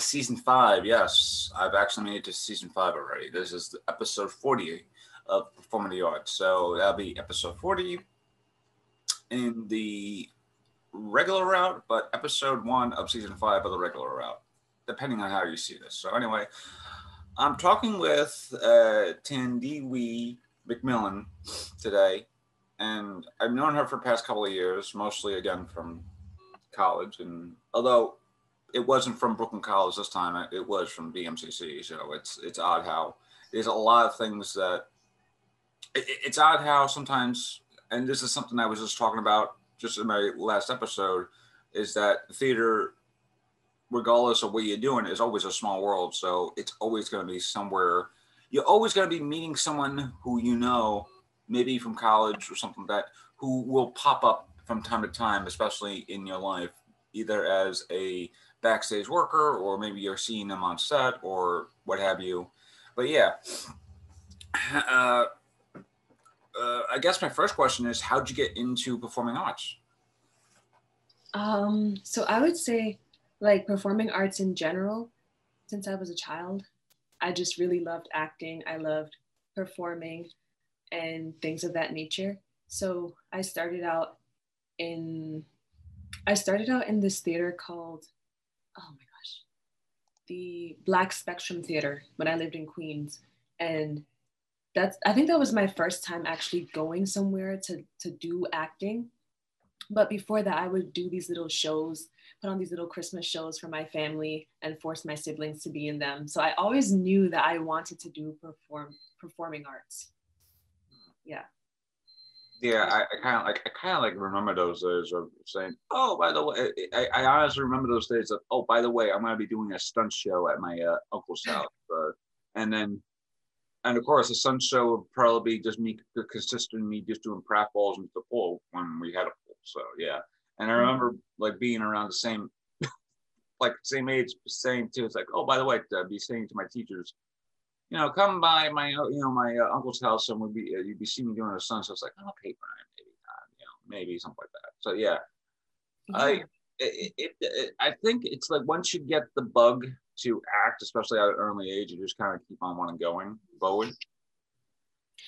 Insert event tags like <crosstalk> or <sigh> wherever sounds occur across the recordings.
To season five. Yes, I've actually made it to season five already. This is episode 40 of Performing the Arts. So that'll be episode 40 in the regular route, but episode one of season five of the regular route, depending on how you see this. So, anyway, I'm talking with uh, Tandiwi McMillan today, and I've known her for the past couple of years, mostly again from college. And although it wasn't from Brooklyn College this time, it was from BMCC. So it's it's odd how there's a lot of things that it, it's odd how sometimes, and this is something I was just talking about just in my last episode, is that theater, regardless of what you're doing, is always a small world. So it's always going to be somewhere. You're always going to be meeting someone who you know, maybe from college or something like that, who will pop up from time to time, especially in your life, either as a backstage worker or maybe you're seeing them on set or what have you. But yeah, <sighs> uh, uh, I guess my first question is how'd you get into performing arts? Um, so I would say like performing arts in general, since I was a child, I just really loved acting. I loved performing and things of that nature. So I started out in I started out in this theater called oh my gosh, the Black Spectrum Theater when I lived in Queens. And that's I think that was my first time actually going somewhere to to do acting. But before that, I would do these little shows, put on these little Christmas shows for my family and force my siblings to be in them. So I always knew that I wanted to do perform performing arts. Yeah yeah, I, I kind of like I kind of like remember those days of saying, "Oh, by the way," I, I honestly remember those days of, "Oh, by the way, I'm going to be doing a stunt show at my uh, uncle's house," uh, and then, and of course, the stunt show would probably be just me consistent me just doing pratfalls into the pool when we had a pool. So yeah, and I mm-hmm. remember like being around the same, <laughs> like same age, saying too. It's like, "Oh, by the way," I'd be saying to my teachers, you know, come by my, you know, my uh, uncle's house and we'd be, uh, you'd be seeing me doing a sun. So it's like, oh, okay, Brian, maybe not, you know, maybe something like that. So yeah, yeah. I, it, it, it, I think it's like once you get the bug to act, especially at an early age, you just kind of keep on wanting going forward.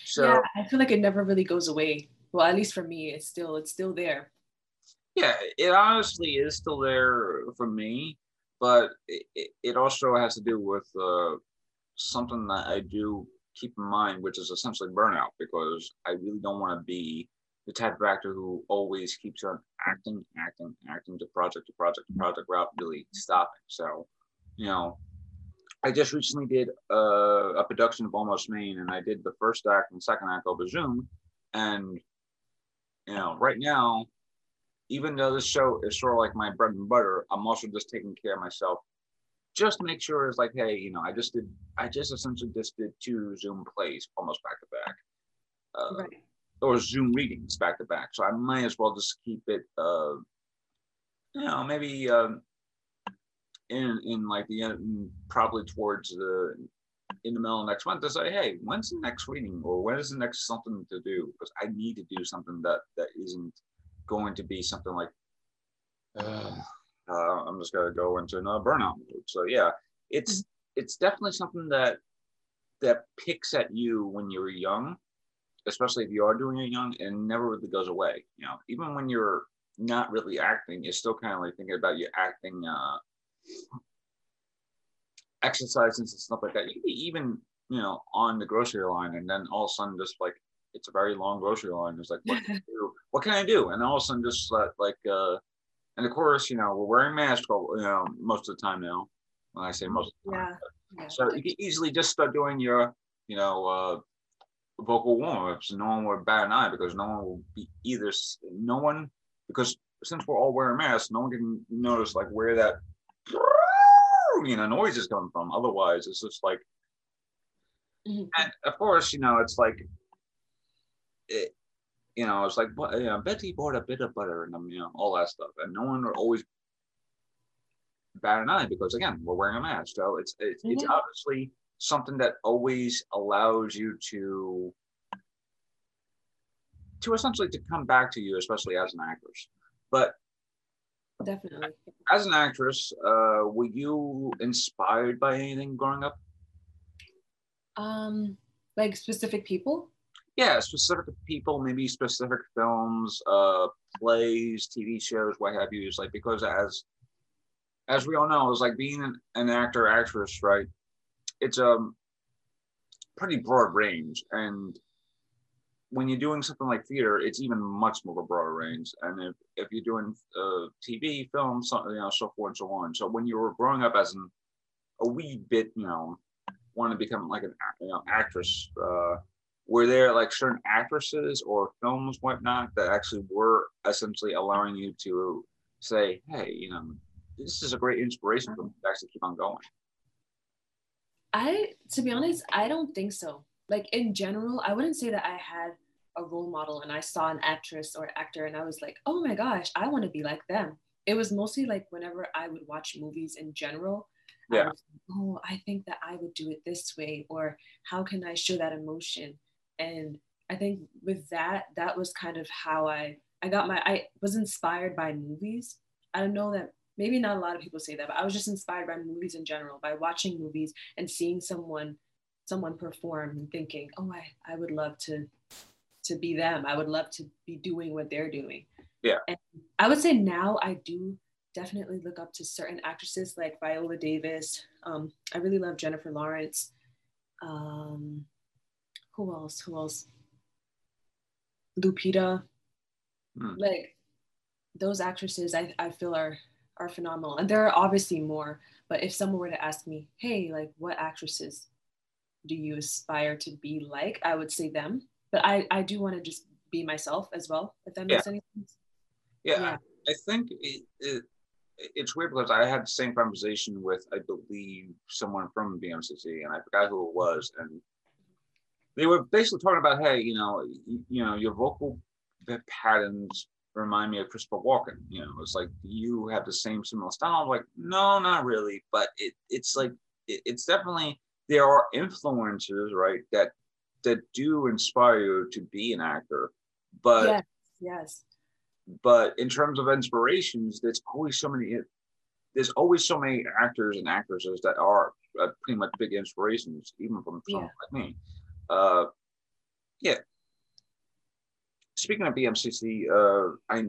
So yeah, I feel like it never really goes away. Well, at least for me, it's still, it's still there. Yeah, it honestly is still there for me, but it, it also has to do with uh, something that I do keep in mind, which is essentially burnout, because I really don't want to be the type of actor who always keeps on acting, acting, acting to project to project to project without really stopping. So, you know, I just recently did a, a production of Almost Maine, and I did the first act and second act over Zoom. And, you know, right now, even though this show is sort of like my bread and butter, I'm also just taking care of myself just to make sure it's like, hey, you know, I just did, I just essentially just did two Zoom plays almost back to back, uh, right. or Zoom readings back to back. So I might as well just keep it, uh, you know, maybe um, in in like the end, probably towards the in the middle of next month to say, hey, when's the next reading or when is the next something to do? Because I need to do something that that isn't going to be something like. Uh, uh, I'm just gonna go into another burnout mode. So yeah, it's mm-hmm. it's definitely something that that picks at you when you're young, especially if you are doing it young, and never really goes away. You know, even when you're not really acting, you're still kind of like thinking about your acting uh, exercises and stuff like that. You can be even you know on the grocery line, and then all of a sudden just like it's a very long grocery line. It's like what can I <laughs> do? What can I do? And all of a sudden just like, like uh, and of course, you know, we're wearing masks, you know, most of the time now. When I say most of the time. Yeah. So you can easily just start doing your, you know, uh, vocal warm-ups. No one will bat an eye because no one will be either. No one because since we're all wearing masks, no one can notice like where that <laughs> you know noise is coming from. Otherwise, it's just like, mm-hmm. and of course, you know, it's like. It, you know, it's like, you know, Betty bought a bit of butter and, you know, all that stuff. And no one would always bat an eye because, again, we're wearing a mask. So it's, it's, mm-hmm. it's obviously something that always allows you to, to essentially to come back to you, especially as an actress. But definitely. As an actress, uh, were you inspired by anything growing up? Um, like specific people. Yeah, specific people, maybe specific films, uh, plays, TV shows, what have you. Is like because as as we all know, it's like being an, an actor, actress, right? It's a um, pretty broad range, and when you're doing something like theater, it's even much more of a broader range. And if, if you're doing uh, TV, film, something, you know, so forth and so on. So when you were growing up as an, a wee bit, you know, want to become like an you know, actress, uh, were there like certain actresses or films, whatnot, that actually were essentially allowing you to say, hey, you know, this is a great inspiration for me to actually keep on going? I, to be honest, I don't think so. Like in general, I wouldn't say that I had a role model and I saw an actress or actor and I was like, oh my gosh, I want to be like them. It was mostly like whenever I would watch movies in general, yeah. I was, oh, I think that I would do it this way, or how can I show that emotion? And I think with that, that was kind of how I I got my I was inspired by movies. I don't know that maybe not a lot of people say that, but I was just inspired by movies in general, by watching movies and seeing someone someone perform and thinking, oh, I, I would love to to be them. I would love to be doing what they're doing. Yeah. And I would say now I do definitely look up to certain actresses like Viola Davis. Um, I really love Jennifer Lawrence. Um, who else? Who else? Lupita. Hmm. Like those actresses, I, I feel are are phenomenal, and there are obviously more. But if someone were to ask me, "Hey, like, what actresses do you aspire to be like?" I would say them. But I I do want to just be myself as well. If that makes yeah. any sense. Yeah, yeah. I, I think it, it it's weird because I had the same conversation with, I believe, someone from BMCC, and I forgot who it was, and they were basically talking about, hey, you know, you, you know, your vocal patterns remind me of Christopher Walken. You know, it's like you have the same similar style. I'm like, no, not really, but it it's like it, it's definitely there are influences, right, that that do inspire you to be an actor, but yes, yes but in terms of inspirations, there's always so many. There's always so many actors and actresses that are uh, pretty much big inspirations, even from someone yeah. like me. Uh, yeah. Speaking of BMCC, uh, I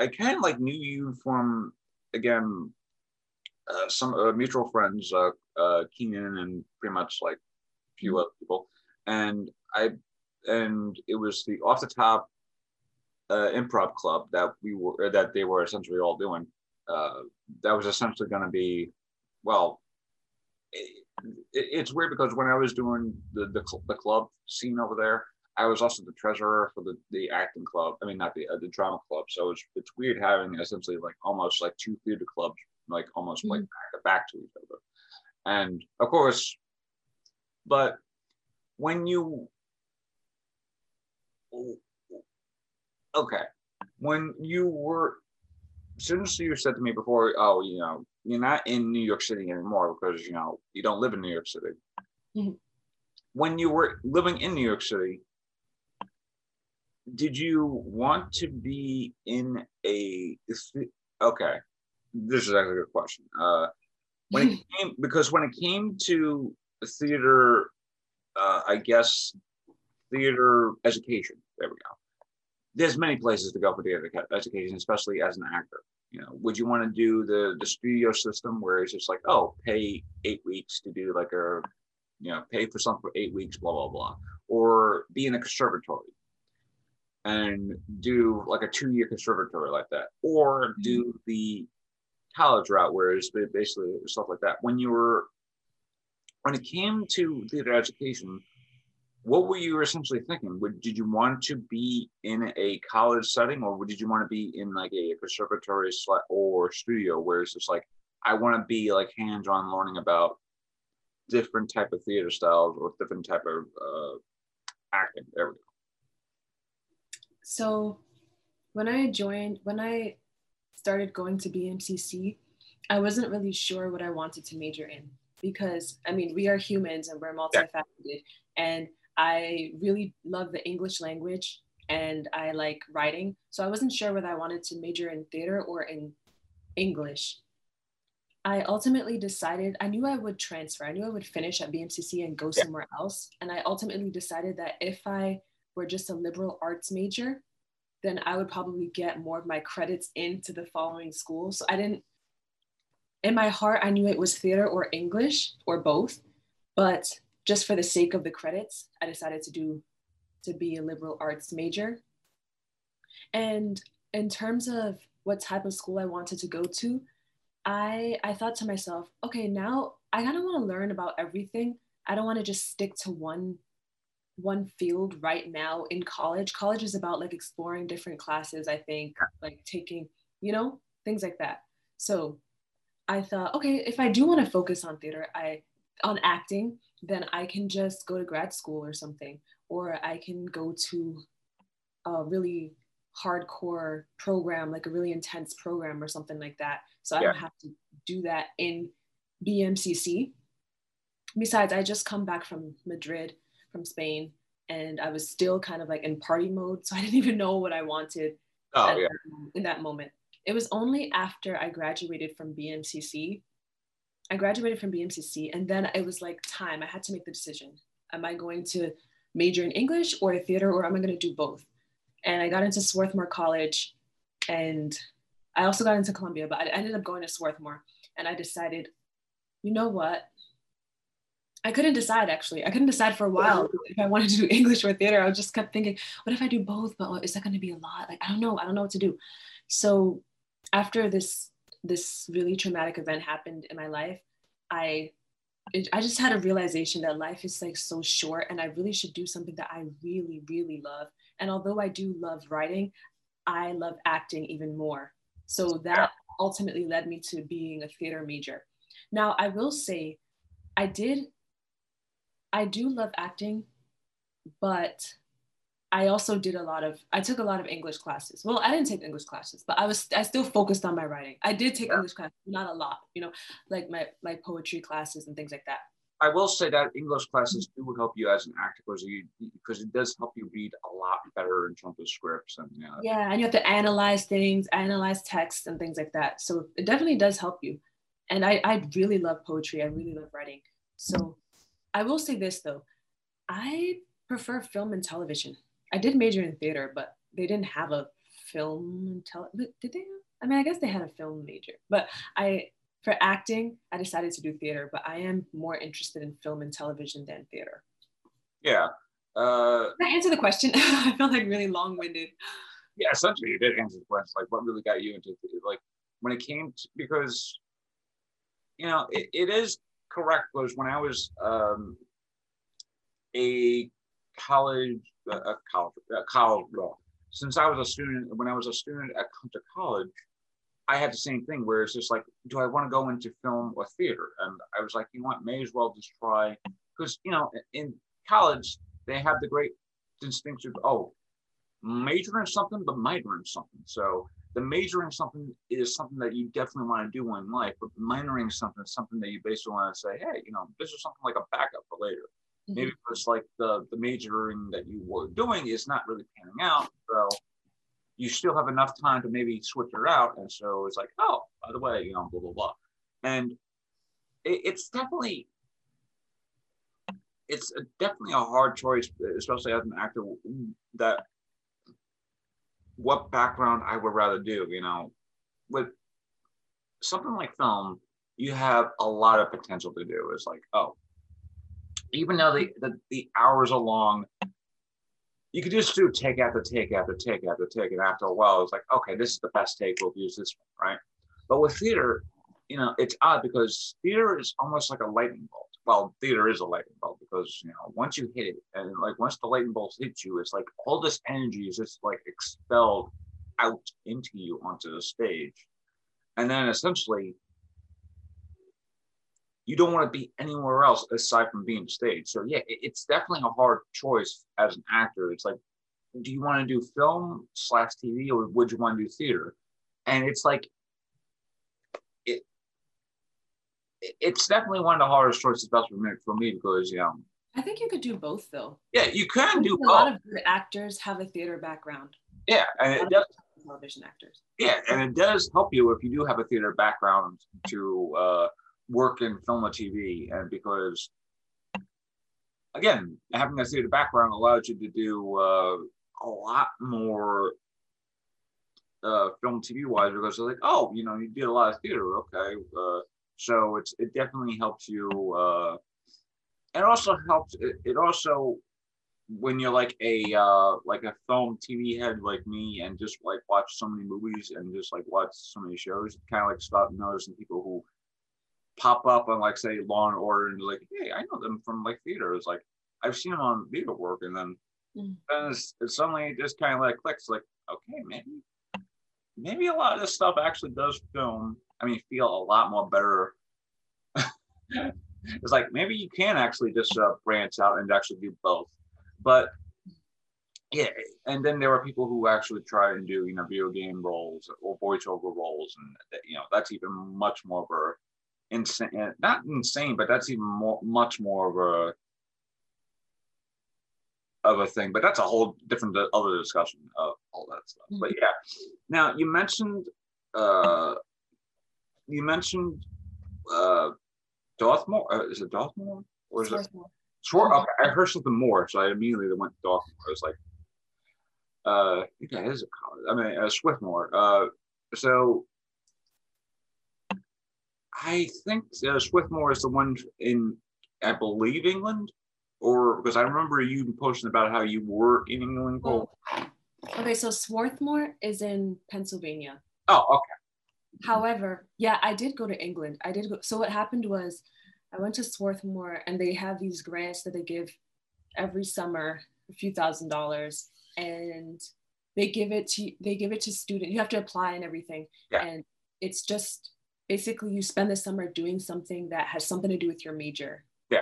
I kind of like knew you from again uh, some uh, mutual friends, uh, uh, Keenan and pretty much like a few other people, and I and it was the off the top uh, improv club that we were that they were essentially all doing. Uh, that was essentially going to be, well, it's weird because when I was doing the, the, the club scene over there, I was also the treasurer for the, the acting club. I mean, not the uh, the drama club. So it's it's weird having essentially like almost like two theater clubs, like almost mm-hmm. like back to back to each other. And of course, but when you okay, when you were, since you said to me before, oh, you know, you're not in New York City anymore because, you know, you don't live in New York City. Mm-hmm. When you were living in New York City, did you want to be in a, okay, this is actually a good question. Uh, when it <laughs> came, because when it came to theater, uh, I guess theater education, there we go there's many places to go for theater education, especially as an actor. You know, would you want to do the the studio system where it's just like, oh, pay eight weeks to do like a, you know, pay for something for eight weeks, blah blah blah, or be in a conservatory and do like a two year conservatory like that, or mm-hmm. do the college route where it's basically stuff like that. When you were when it came to theater education, what were you essentially thinking? Would, did you want to be in a college setting or did you want to be in like a conservatory or studio where it's just like, I want to be like hands-on learning about different type of theater styles or different type of uh, acting. There we go. So when I joined, when I started going to BMCC, I wasn't really sure what I wanted to major in because I mean, we are humans and we're multifaceted. Yeah. And I really love the English language and I like writing. So I wasn't sure whether I wanted to major in theater or in English. I ultimately decided I knew I would transfer. I knew I would finish at BMCC and go somewhere else. And I ultimately decided that if I were just a liberal arts major, then I would probably get more of my credits into the following school. So I didn't, in my heart, I knew it was theater or English or both. But just for the sake of the credits, I decided to do, to be a liberal arts major. And in terms of what type of school I wanted to go to, I I thought to myself, okay, now I kind of want to learn about everything. I don't want to just stick to one one field right now in college. College is about like exploring different classes, I think, like taking, you know, things like that. So I thought, okay, if I do want to focus on theater, I on acting, then I can just go to grad school or something, or I can go to a really hardcore program, like a really intense program or something like that. So I yeah. don't have to do that in BMCC. Besides, I just come back from Madrid, from Spain, and I was still kind of like in party mode. So I <laughs> didn't even know what I wanted oh, yeah. that, in that moment. It was only after I graduated from BMCC. I graduated from BMCC, and then it was like time. I had to make the decision. Am I going to major in English or theater, or am I going to do both? and I got into Swarthmore College and I also got into Columbia, but I ended up going to Swarthmore and I decided, you know what? I couldn't decide actually. I couldn't decide for a while if I wanted to do English or theater. I just kept thinking, what if I do both? But is that going to be a lot? Like, I don't know. I don't know what to do. So after this, this really traumatic event happened in my life, I it, I just had a realization that life is like so short and I really should do something that I really, really love. And although I do love writing, I love acting even more. So that ultimately led me to being a theater major. Now, I will say, I did, I do love acting, but I also did a lot of, I took a lot of English classes. Well, I didn't take English classes, but I was, I still focused on my writing. I did take yeah. English classes, not a lot, you know, like my, my poetry classes and things like that. I will say that English classes do help you as an actor because you because it does help you read a lot better in terms of scripts and you know. Yeah, and you have to analyze things, analyze text and things like that. So it definitely does help you. And I, I really love poetry. I really love writing. So I will say this though, I prefer film and television. I did major in theater, but they didn't have a film and tele. Did they? I mean, I guess they had a film major, but I for acting, I decided to do theater, but I am more interested in film and television than theater. Yeah. Uh, Can I answer the question? <laughs> I felt like really long winded. Yeah, essentially, you did answer the question. Like, what really got you into theater? Like, when it came to, because, you know, it, it is correct because when I was um, a college, a college, a college, well, since I was a student, when I was a student at Hunter College, I had the same thing where it's just like, do I want to go into film or theater? And I was like, you know what, may as well just try because you know in college they have the great distinction of oh, major in something but minor in something. So the major in something is something that you definitely want to do in life, but minoring something is something that you basically want to say, hey, you know, this is something like a backup for later. Mm-hmm. Maybe it's like the the majoring that you were doing is not really panning out, so you still have enough time to maybe switch it out. And so it's like, oh, by the way, you know, blah, blah, blah. And it, it's definitely, it's a, definitely a hard choice, especially as an actor, that what background I would rather do, you know, with something like film, you have a lot of potential to do. It's like, oh, even though the, the, the hours are long, you could just do take after take after take after take, and after a while, it's like, okay, this is the best take. We'll use this one, right? But with theater, you know, it's odd because theater is almost like a lightning bolt. Well, theater is a lightning bolt because you know once you hit it, and like once the lightning bolt hits you, it's like all this energy is just like expelled out into you onto the stage, and then essentially you don't want to be anywhere else aside from being a stage. So yeah, it's definitely a hard choice as an actor. It's like, do you want to do film slash TV or would you want to do theater? And it's like, it, it's definitely one of the hardest choices, especially for me, for me because you know. I think you could do both though. Yeah, you can do a both. A lot of good actors have a theater background. Yeah, and it, television actors. Yeah, and it does help you if you do have a theater background to uh, work in film or TV, and because again, having a theater background allows you to do uh, a lot more uh, film TV wise because they're like, oh, you know, you did a lot of theater, okay. Uh, so it's it definitely helps you. Uh, it also helps. It, it also when you're like a uh, like a film TV head like me and just like watch so many movies and just like watch so many shows, kind of like start noticing people who pop up on like say Law and Order and like, hey, I know them from like theater. It's like I've seen them on theater work, and then mm. then it's, it suddenly just kind of like clicks. Like, okay, maybe maybe a lot of this stuff actually does film. I mean, feel a lot more better. <laughs> it's like maybe you can actually just uh, branch out and actually do both. But yeah, and then there are people who actually try and do you know video game roles or voiceover roles, and you know that's even much more of a insane, not insane, but that's even more, much more of a of a thing, but that's a whole different other discussion of all that stuff. Mm-hmm. But yeah, now you mentioned uh, you mentioned uh, Dartmoor. Uh, is it Dartmoor or is Swarthmore. it Swart? Okay, I heard something more, so I immediately went to Dartmoor. I was like, uh, I think that is a college. I mean, uh, Swarthmore. Uh, so I think uh, Swarthmore is the one in, I believe, England or because I remember you posting about how you were in England. Well, okay, so Swarthmore is in Pennsylvania. Oh, okay. However, yeah, I did go to England. I did go. So what happened was, I went to Swarthmore, and they have these grants that they give every summer, a few thousand dollars, and they give it to they give it to students. You have to apply and everything, yeah. and it's just basically you spend the summer doing something that has something to do with your major. Yeah.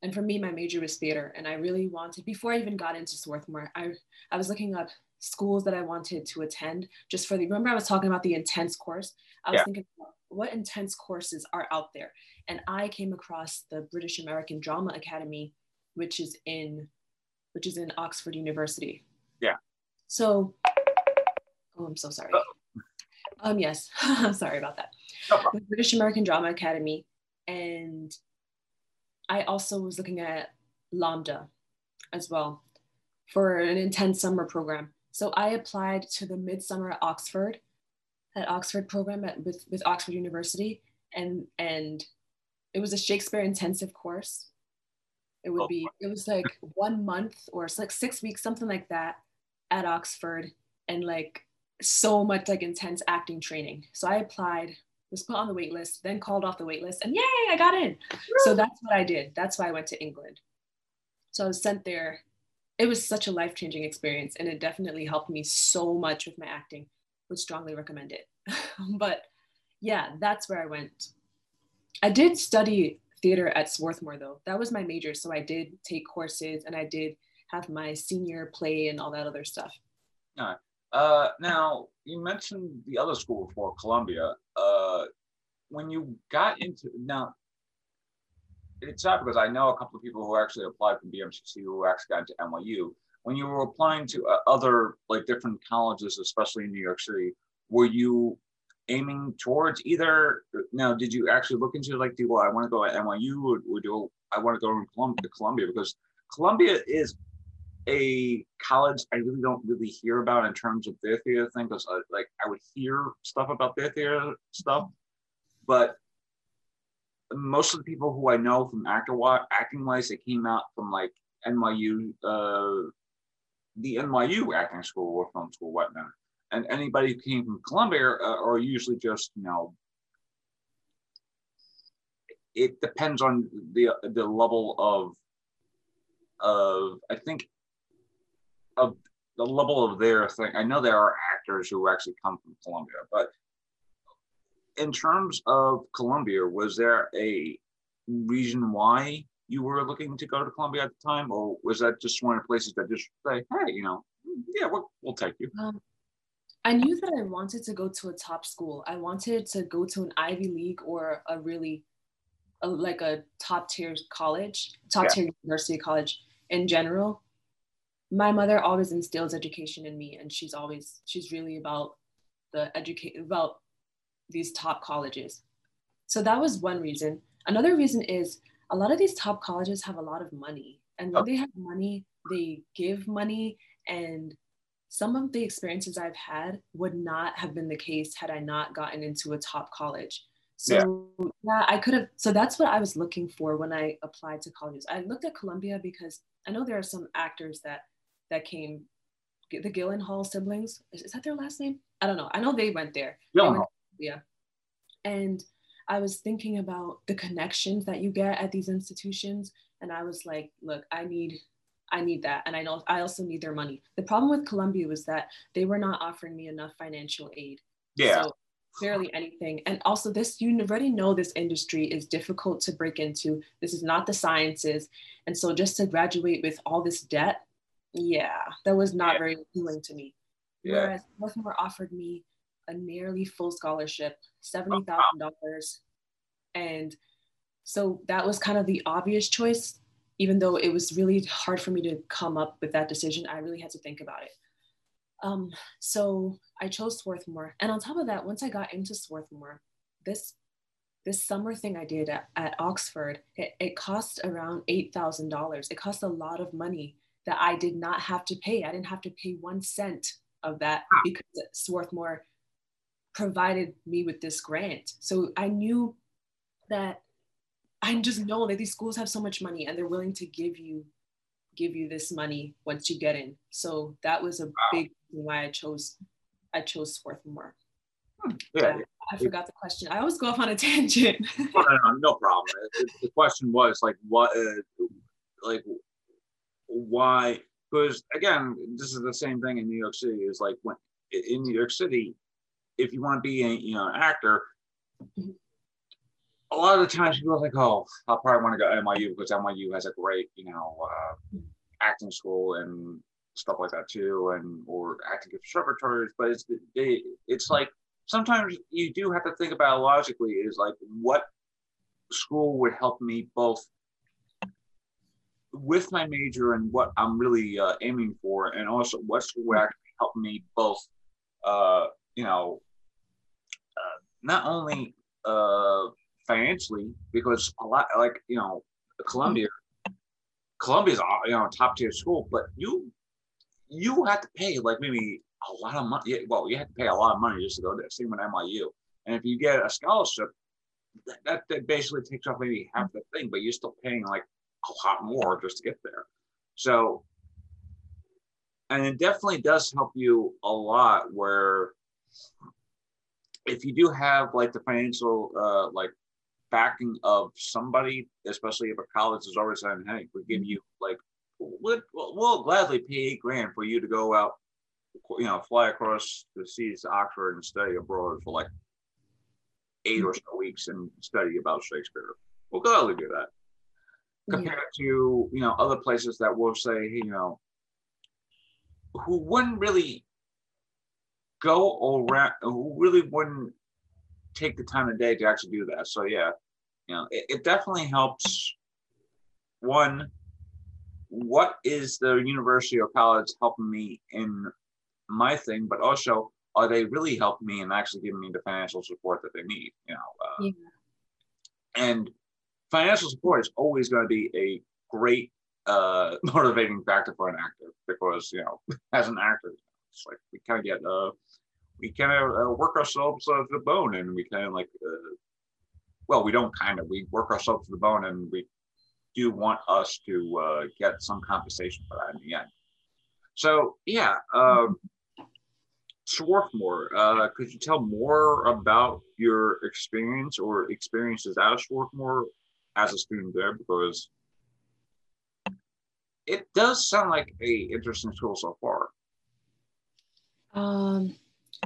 and for me my major was theater and i really wanted before i even got into swarthmore i, I was looking up schools that i wanted to attend just for the remember i was talking about the intense course? I was yeah. thinking what intense courses are out there. And i came across the british american drama academy which is in which is in oxford university. Yeah. So oh i'm so sorry. Oh. um yes. <laughs> I'm sorry about that the british american drama academy and I also was looking at LAMDA as well for an intense summer program. So I applied to the Midsummer at Oxford, that Oxford program at, with, with Oxford University. And, and it was a Shakespeare intensive course. It would be, it was like one month or like six weeks, something like that at Oxford. And like so much like intense acting training. So I applied was put on the wait list, then called off the wait list, and yay, I got in. So that's what I did. That's why I went to England. So I was sent there. It was such a life changing experience, and it definitely helped me so much with my acting. Would strongly recommend it. <laughs> but yeah, that's where I went. I did study theater at Swarthmore though. That was my major, so I did take courses and I did have my senior play and all that other stuff. All right. Uh, now you mentioned the other school before, Columbia. Uh, when you got into now, it's not because I know a couple of people who actually applied from BMCC who actually got into NYU. When you were applying to uh, other like different colleges, especially in New York City, were you aiming towards either? Now, did you actually look into like, do well, I want to go at NYU or, or do I want to go to Columbia, Columbia because Columbia is a college I really don't really hear about in terms of their theater thing because I, like I would hear stuff about their theater stuff, but most of the people who I know from actor acting wise, they came out from like NYU, uh, the NYU acting school or film school, whatnot. And anybody who came from Columbia uh, are usually just you know. It depends on the the level of of I think of the level of their thing. I know there are actors who actually come from Columbia, but in terms of Columbia, was there a reason why you were looking to go to Columbia at the time, or was that just one of the places that just say, hey, you know, yeah, we'll, we'll take you? Um, I knew that I wanted to go to a top school. I wanted to go to an Ivy League or a really, a, like a top tier college, top yeah. tier university college in general my mother always instills education in me and she's always she's really about the educate about these top colleges. So that was one reason. Another reason is a lot of these top colleges have a lot of money and when they have money they give money and some of the experiences i've had would not have been the case had i not gotten into a top college. So yeah, yeah i could have so that's what i was looking for when i applied to colleges. I looked at columbia because i know there are some actors that that came, the Gyllenhaal siblings. Is, is that their last name? I don't know. I know they went there. Gyllenhaal. Yeah. And I was thinking about the connections that you get at these institutions. And I was like, look, I need I need that. And I know I also need their money. The problem with Columbia was that they were not offering me enough financial aid. Yeah. So barely anything. And also this, you already know this industry is difficult to break into. This is not the sciences. And so just to graduate with all this debt yeah, that was not yeah. very appealing to me. Yeah. Whereas Swarthmore offered me a nearly full scholarship, seventy thousand dollars, and so that was kind of the obvious choice. Even though it was really hard for me to come up with that decision, I really had to think about it. Um, so I chose Swarthmore, and on top of that, once I got into Swarthmore, this this summer thing I did at, at Oxford, it, it cost around eight thousand dollars. It cost a lot of money that I did not have to pay. I didn't have to pay one cent of that because Swarthmore provided me with this grant. So I knew that I just know that these schools have so much money and they're willing to give you give you this money once you get in. So that was a wow. big reason why I chose I chose Swarthmore. Hmm. Yeah. I forgot the question. I always go off on a <laughs> tangent. no, no, no, problem. The question was like, what, uh, like, why because again this is the same thing in new york city is like when in new york city if you want to be a you know an actor a lot of the times people are like oh i'll probably want to go to nyu because nyu has a great you know uh, acting school and stuff like that too and or acting conservatories but it's it, it's like sometimes you do have to think about logically is like what school would help me both with my major and what I'm really uh, aiming for, and also what's will actually help me both, uh, you know, uh, not only uh, financially because a lot like you know Columbia, Columbia's you know top tier school, but you you have to pay like maybe a lot of money. Well, you have to pay a lot of money just to go there. Same NYU, and if you get a scholarship, that, that basically takes off maybe half the thing, but you're still paying like a lot more just to get there. So, and it definitely does help you a lot where if you do have like the financial uh, like backing of somebody, especially if a college is already saying, hey, we give you like, we'll, we'll gladly pay eight grand for you to go out, you know, fly across the seas to Oxford and study abroad for like eight or so weeks and study about Shakespeare. We'll gladly do that compared yeah. to you know other places that will say you know who wouldn't really go around who really wouldn't take the time of day to actually do that so yeah you know it, it definitely helps one what is the university or college helping me in my thing but also are they really helping me and actually giving me the financial support that they need you know uh, yeah. and financial support is always going to be a great uh, <laughs> motivating factor for an actor because you know <laughs> as an actor it's like we kind of get uh we kind of uh, work ourselves uh, to the bone and we kind of like uh, well we don't kind of we work ourselves to the bone and we do want us to uh, get some compensation for that in the end. So yeah um, Swarthmore, uh, could you tell more about your experience or experiences at Swarthmore as a student there because it does sound like a interesting school so far. Um,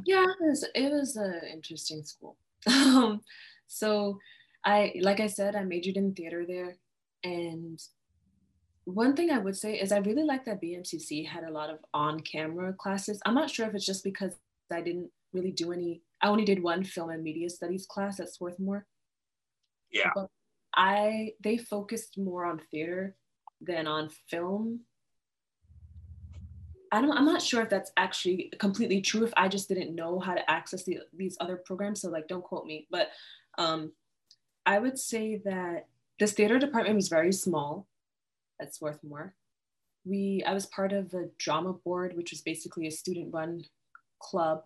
yeah, it was it was an interesting school. <laughs> um, so I like I said, I majored in theater there, and one thing I would say is I really like that BMCC had a lot of on-camera classes. I'm not sure if it's just because I didn't really do any. I only did one film and media studies class at Swarthmore. Yeah. But I they focused more on theater than on film. I don't, I'm not sure if that's actually completely true. If I just didn't know how to access the, these other programs, so like, don't quote me. But um, I would say that this theater department was very small at Swarthmore. We, I was part of the drama board, which was basically a student-run club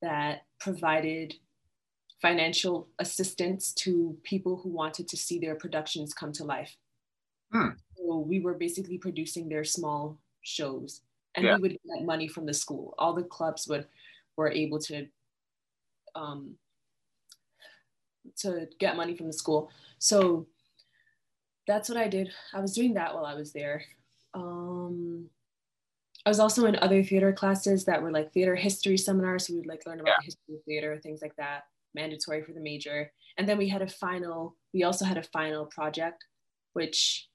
that provided financial assistance to people who wanted to see their productions come to life. Hmm. So we were basically producing their small shows and yeah. we would get money from the school. All the clubs would were able to um, to get money from the school. So that's what I did. I was doing that while I was there. Um, I was also in other theater classes that were like theater history seminars. So we would like learn about yeah. the history of theater, things like that, mandatory for the major. And then we had a final, we also had a final project, which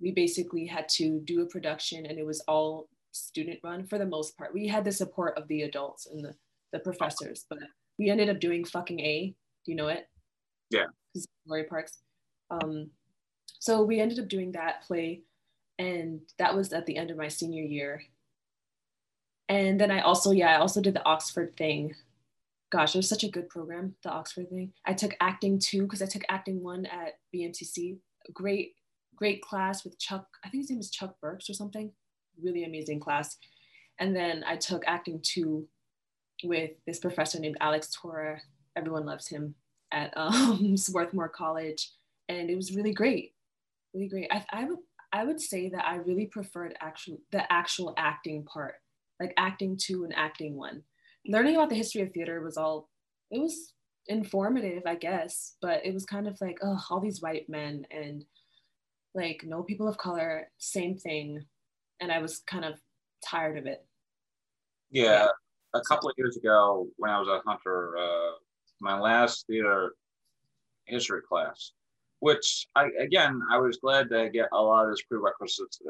we basically had to do a production and it was all student run for the most part. We had the support of the adults and the, the professors, but we ended up doing fucking A. Do you know it? Yeah. Glory Parks. Um, so we ended up doing that play, and that was at the end of my senior year. And then I also, yeah, I also did the Oxford thing. Gosh, it was such a good program, the Oxford thing. I took acting two because I took acting one at BMCC. Great, great class with Chuck. I think his name is Chuck Burks or something really amazing class. And then I took acting two with this professor named Alex Tora. Everyone loves him at <laughs> um, Swarthmore College. And it was really great, really great. I, I, would, I would say that I really preferred actual, the actual acting part, like acting two and acting one. Learning about the history of theater was all, it was informative, I guess, but it was kind of like, oh, all these white men and like no people of color, same thing and I was kind of tired of it. Yeah, a couple of years ago when I was at Hunter, uh, my last theater history class, which I again I was glad to get a lot of this prerequisites.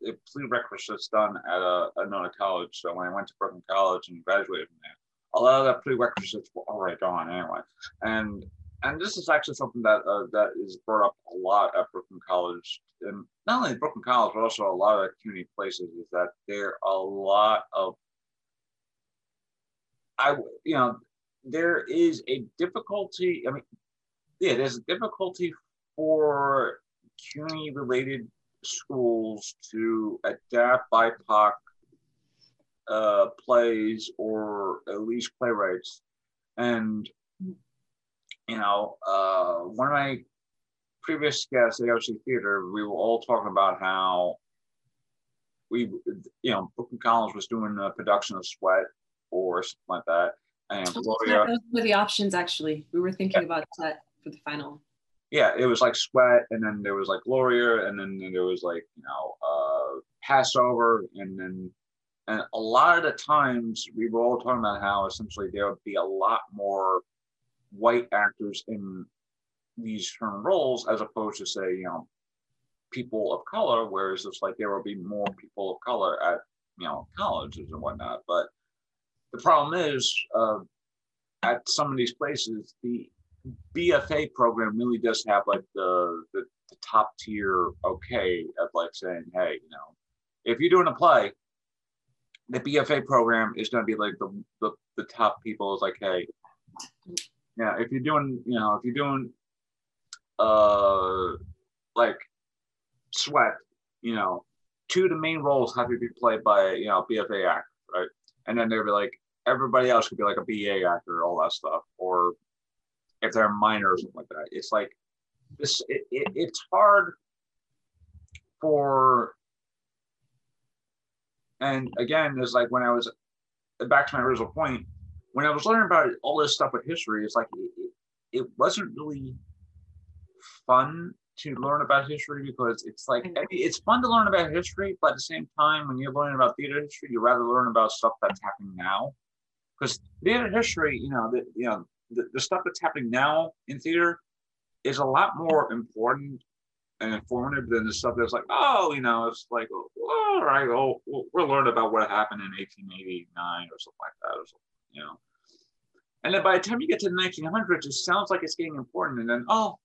It prerequisites done at a, another college. So when I went to Brooklyn College and graduated from there, a lot of the prerequisites were already gone anyway. And and this is actually something that uh, that is brought up a lot at Brooklyn College, and not only Brooklyn College, but also a lot of community places. Is that there are a lot of I you know there is a difficulty. I mean, yeah, there's a difficulty for community related schools to adapt BIPOC uh, plays or at least playwrights, and you know, uh, one of my previous guests at OC Theater, we were all talking about how we, you know, Brooklyn College was doing a production of Sweat or something like that. And Gloria, those were the options actually. We were thinking yeah. about that for the final. Yeah, it was like Sweat, and then there was like Gloria, and then there was like, you know, uh, Passover, and then and a lot of the times we were all talking about how essentially there would be a lot more white actors in these certain roles as opposed to say, you know, people of color, whereas it's like there will be more people of color at, you know, colleges and whatnot. But the problem is uh, at some of these places, the BFA program really does have like the, the, the top tier okay of like saying, hey, you know, if you're doing a play, the BFA program is going to be like the, the, the top people is like, hey, yeah, if you're doing, you know, if you're doing uh like sweat, you know, two of the main roles have to be played by, you know, BFA actor, right? And then they'd be like everybody else could be like a BA actor, all that stuff, or if they're minor or something like that. It's like this it, it, it's hard for and again, it's like when I was back to my original point, when I was learning about all this stuff with history, it's like it, it wasn't really fun to learn about history because it's like it's fun to learn about history, but at the same time, when you're learning about theater history, you rather learn about stuff that's happening now. Because theater history, you know, the, you know, the, the stuff that's happening now in theater is a lot more important and informative than the stuff that's like, oh, you know, it's like, oh, all right, oh, we'll learn about what happened in 1889 or something like that, or something you know. And then by the time you get to the 1900s, it sounds like it's getting important. And then, oh,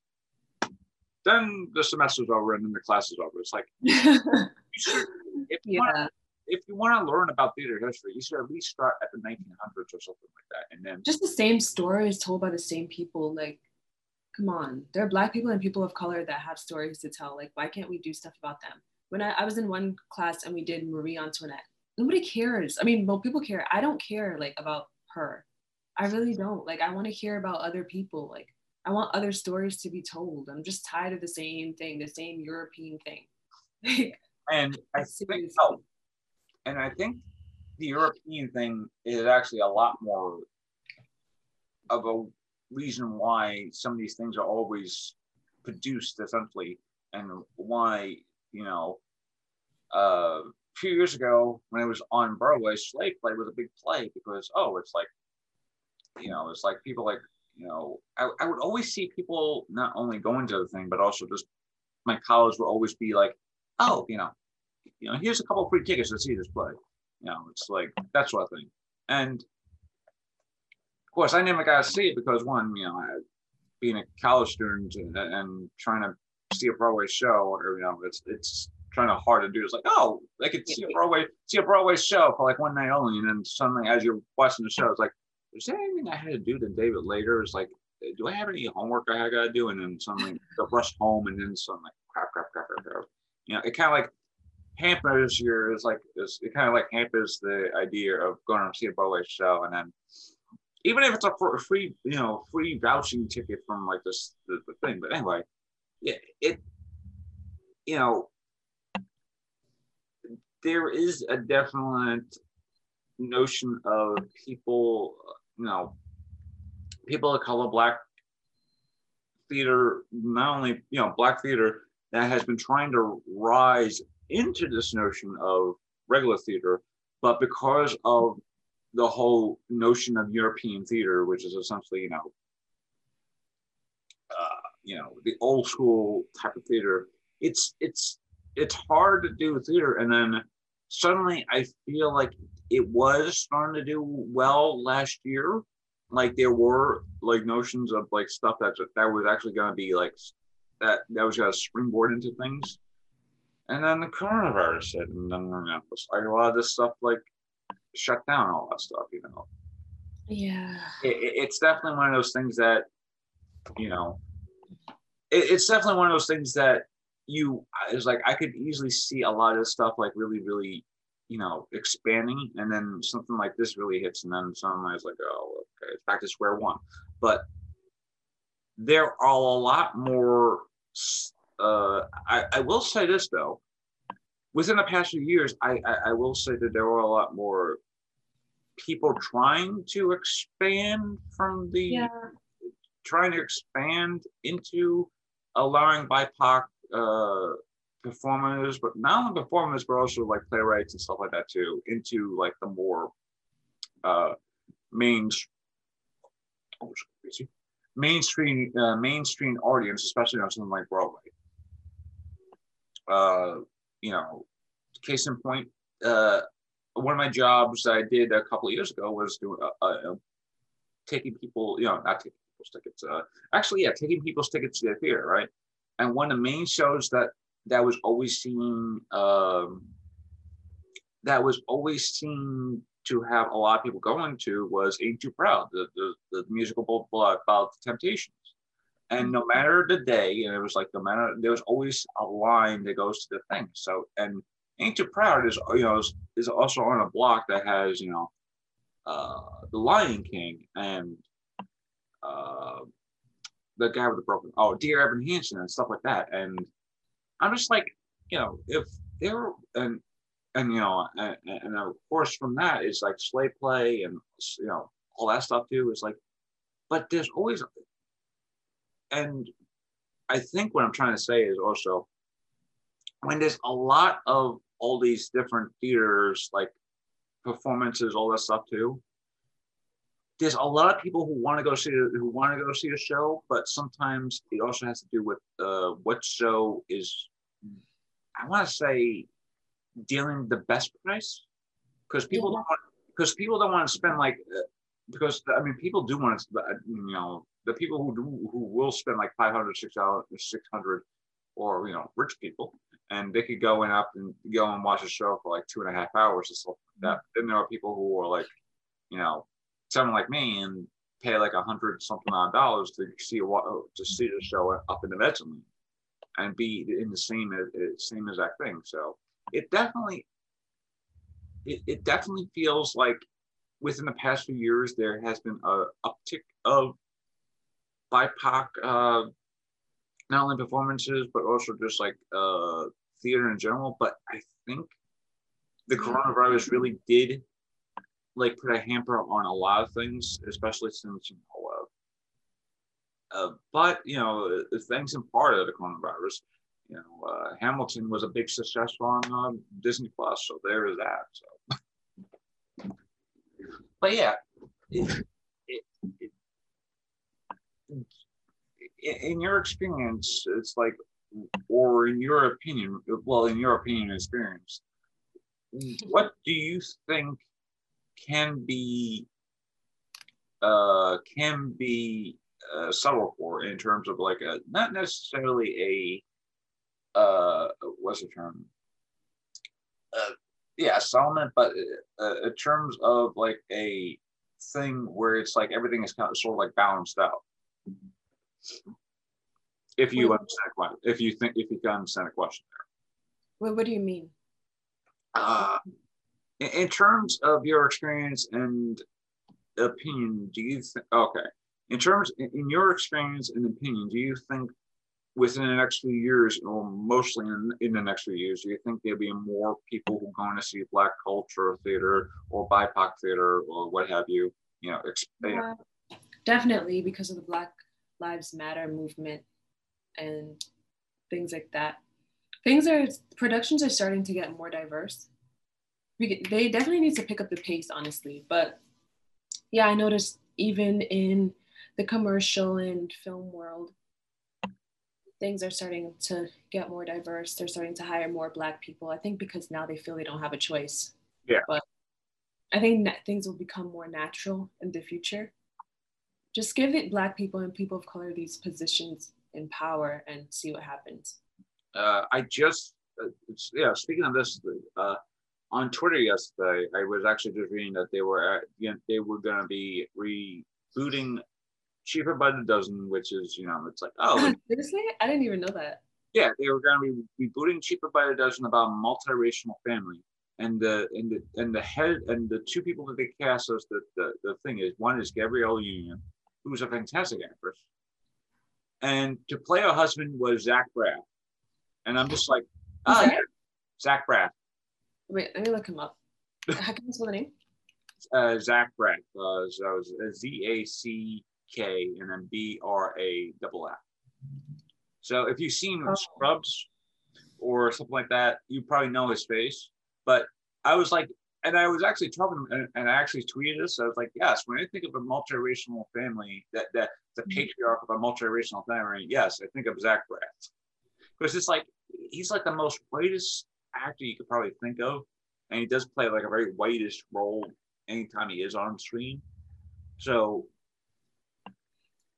then the semester's over and then the class is over. It's like, <laughs> if, you yeah. wanna, if you want to learn about theater history, you should at least start at the 1900s or something like that, and then just the same stories told by the same people. Like, come on, there are black people and people of color that have stories to tell. Like, why can't we do stuff about them? When I, I was in one class and we did Marie Antoinette, nobody cares. I mean, well, people care. I don't care like about her. I really don't. Like, I want to hear about other people. Like, I want other stories to be told. I'm just tired of the same thing, the same European thing. <laughs> and I think oh, and I think the European thing is actually a lot more of a reason why some of these things are always produced essentially and why you know uh, a few years ago when it was on Broadway, Slave Play was a big play because oh, it's like you know, it's like people like you know, I, I would always see people not only going to the thing, but also just my college would always be like, oh, you know, you know, here's a couple free tickets to see this play. You know, it's like that sort of thing. And of course, I never got to see it because one, you know, I, being a college student and, and, trying to see a Broadway show, or you know, it's it's kind of hard to do. It's like, oh, I could see a Broadway see a Broadway show for like one night only, and then suddenly, as you're watching the show, it's like, is there anything I had to do to David later? It's like, do I have any homework I got to do? And then suddenly, the rush home, and then suddenly, crap, crap, crap, crap, crap. You know, it kind of like hampers your is like is it kind of like hampers the idea of going to see a Broadway show and then even if it's a free you know free vouching ticket from like this the, the thing but anyway yeah it you know there is a definite notion of people you know people of color black theater not only you know black theater that has been trying to rise into this notion of regular theater, but because of the whole notion of European theater, which is essentially, you know, uh, you know, the old school type of theater, it's it's it's hard to do theater, and then suddenly I feel like it was starting to do well last year. Like there were like notions of like stuff that that was actually going to be like that that was going to springboard into things and then the coronavirus hit, and then like a lot of this stuff like shut down all that stuff. You know. Yeah. It, it's definitely one of those things that, you know, it, it's definitely one of those things that you is like I could easily see a lot of stuff like really, really, you know, expanding, and then something like this really hits, and then suddenly it's like, oh, okay, it's back to square one. But there are a lot more uh, I, I will say this though, within the past few years, I, I, I will say that there were a lot more people trying to expand from the yeah. trying to expand into allowing BIPOC uh, performers, but not only performers, but also like playwrights and stuff like that too, into like the more uh, main, oh, mainstream uh, mainstream audience, especially on something like Broadway uh, you know, case in point, uh, one of my jobs I did a couple of years ago was doing uh, uh, taking people, you know, not taking people's tickets. Uh, actually, yeah, taking people's tickets to the theater, right? And one of the main shows that that was always seen, um, that was always seen to have a lot of people going to was Ain't Too Proud, the, the, the musical about the Temptations. And no matter the day, and it was like no matter there was always a line that goes to the thing. So and Ain't Too Proud is you know is, is also on a block that has you know uh, the Lion King and uh, the guy with the broken oh Dear Evan Hansen and stuff like that. And I'm just like you know if there and and you know and, and of course from that is like slave play and you know all that stuff too is like but there's always and I think what I'm trying to say is also when there's a lot of all these different theaters, like performances, all that stuff too. There's a lot of people who want to go see who want to go see a show, but sometimes it also has to do with uh, what show is. I want to say dealing the best price because people yeah. don't because people don't want to spend like uh, because I mean people do want to you know the people who do, who will spend like 500 600 or you know rich people and they could go in up and go and watch a show for like two and a half hours or stuff like that. Then there are people who are like, you know, someone like me and pay like a hundred something odd dollars to see what to see the show up in the mezzanine and be in the same same exact thing. So it definitely it, it definitely feels like within the past few years there has been a uptick of BIPOC uh, not only performances but also just like uh, theater in general. But I think the coronavirus really did like put a hamper on a lot of things, especially since you know. Uh, uh, but you know, thanks in part of the coronavirus, you know, uh, Hamilton was a big success on um, Disney Plus, so there is that. So, <laughs> but yeah, it, it, it, in your experience, it's like, or in your opinion, well, in your opinion, experience, what do you think can be uh, can be uh, subtle for in terms of like a not necessarily a uh, what's the term? Uh, yeah, settlement, but uh, in terms of like a thing where it's like everything is kind of sort of like balanced out. If you what, understand, if you think, if you can understand a question there. What, what do you mean? Uh, in terms of your experience and opinion, do you think, okay, in terms, in your experience and opinion, do you think within the next few years, or mostly in, in the next few years, do you think there'll be more people who are going to see Black culture theater or BIPOC theater or what have you? You know, yeah, definitely because of the Black Lives Matter movement and things like that. Things are productions are starting to get more diverse we, they definitely need to pick up the pace, honestly. But yeah, I noticed even in the commercial and film world, things are starting to get more diverse. They're starting to hire more Black people. I think because now they feel they don't have a choice. Yeah. But I think that things will become more natural in the future. Just give it Black people and people of color these positions in power and see what happens. Uh, I just, uh, yeah, speaking of this, uh, on Twitter yesterday, I was actually just reading that they were at, you know, they were going to be rebooting Cheaper by the Dozen, which is you know it's like oh <laughs> seriously, I didn't even know that. Yeah, they were going to be rebooting Cheaper by the Dozen about a multiracial family, and the and the and the head and the two people that they cast as the the, the thing is one is Gabrielle Union, who's a fantastic actress, and to play her husband was Zach Braff, and I'm just like, oh, yeah, Zach Braff. Wait, let me look him up. How can you spell the name? <laughs> Uh, Zach Braff. Uh, so was Z A C K and then B R A double F. So if you've seen oh. Scrubs or something like that, you probably know his face. But I was like, and I was actually talking, and, and I actually tweeted this. I was like, yes, when I think of a multiracial family, that that the mm-hmm. patriarch of a multiracial family, yes, I think of Zach Braff because it's like he's like the most whitest actor you could probably think of, and he does play like a very whitish role anytime he is on screen. So,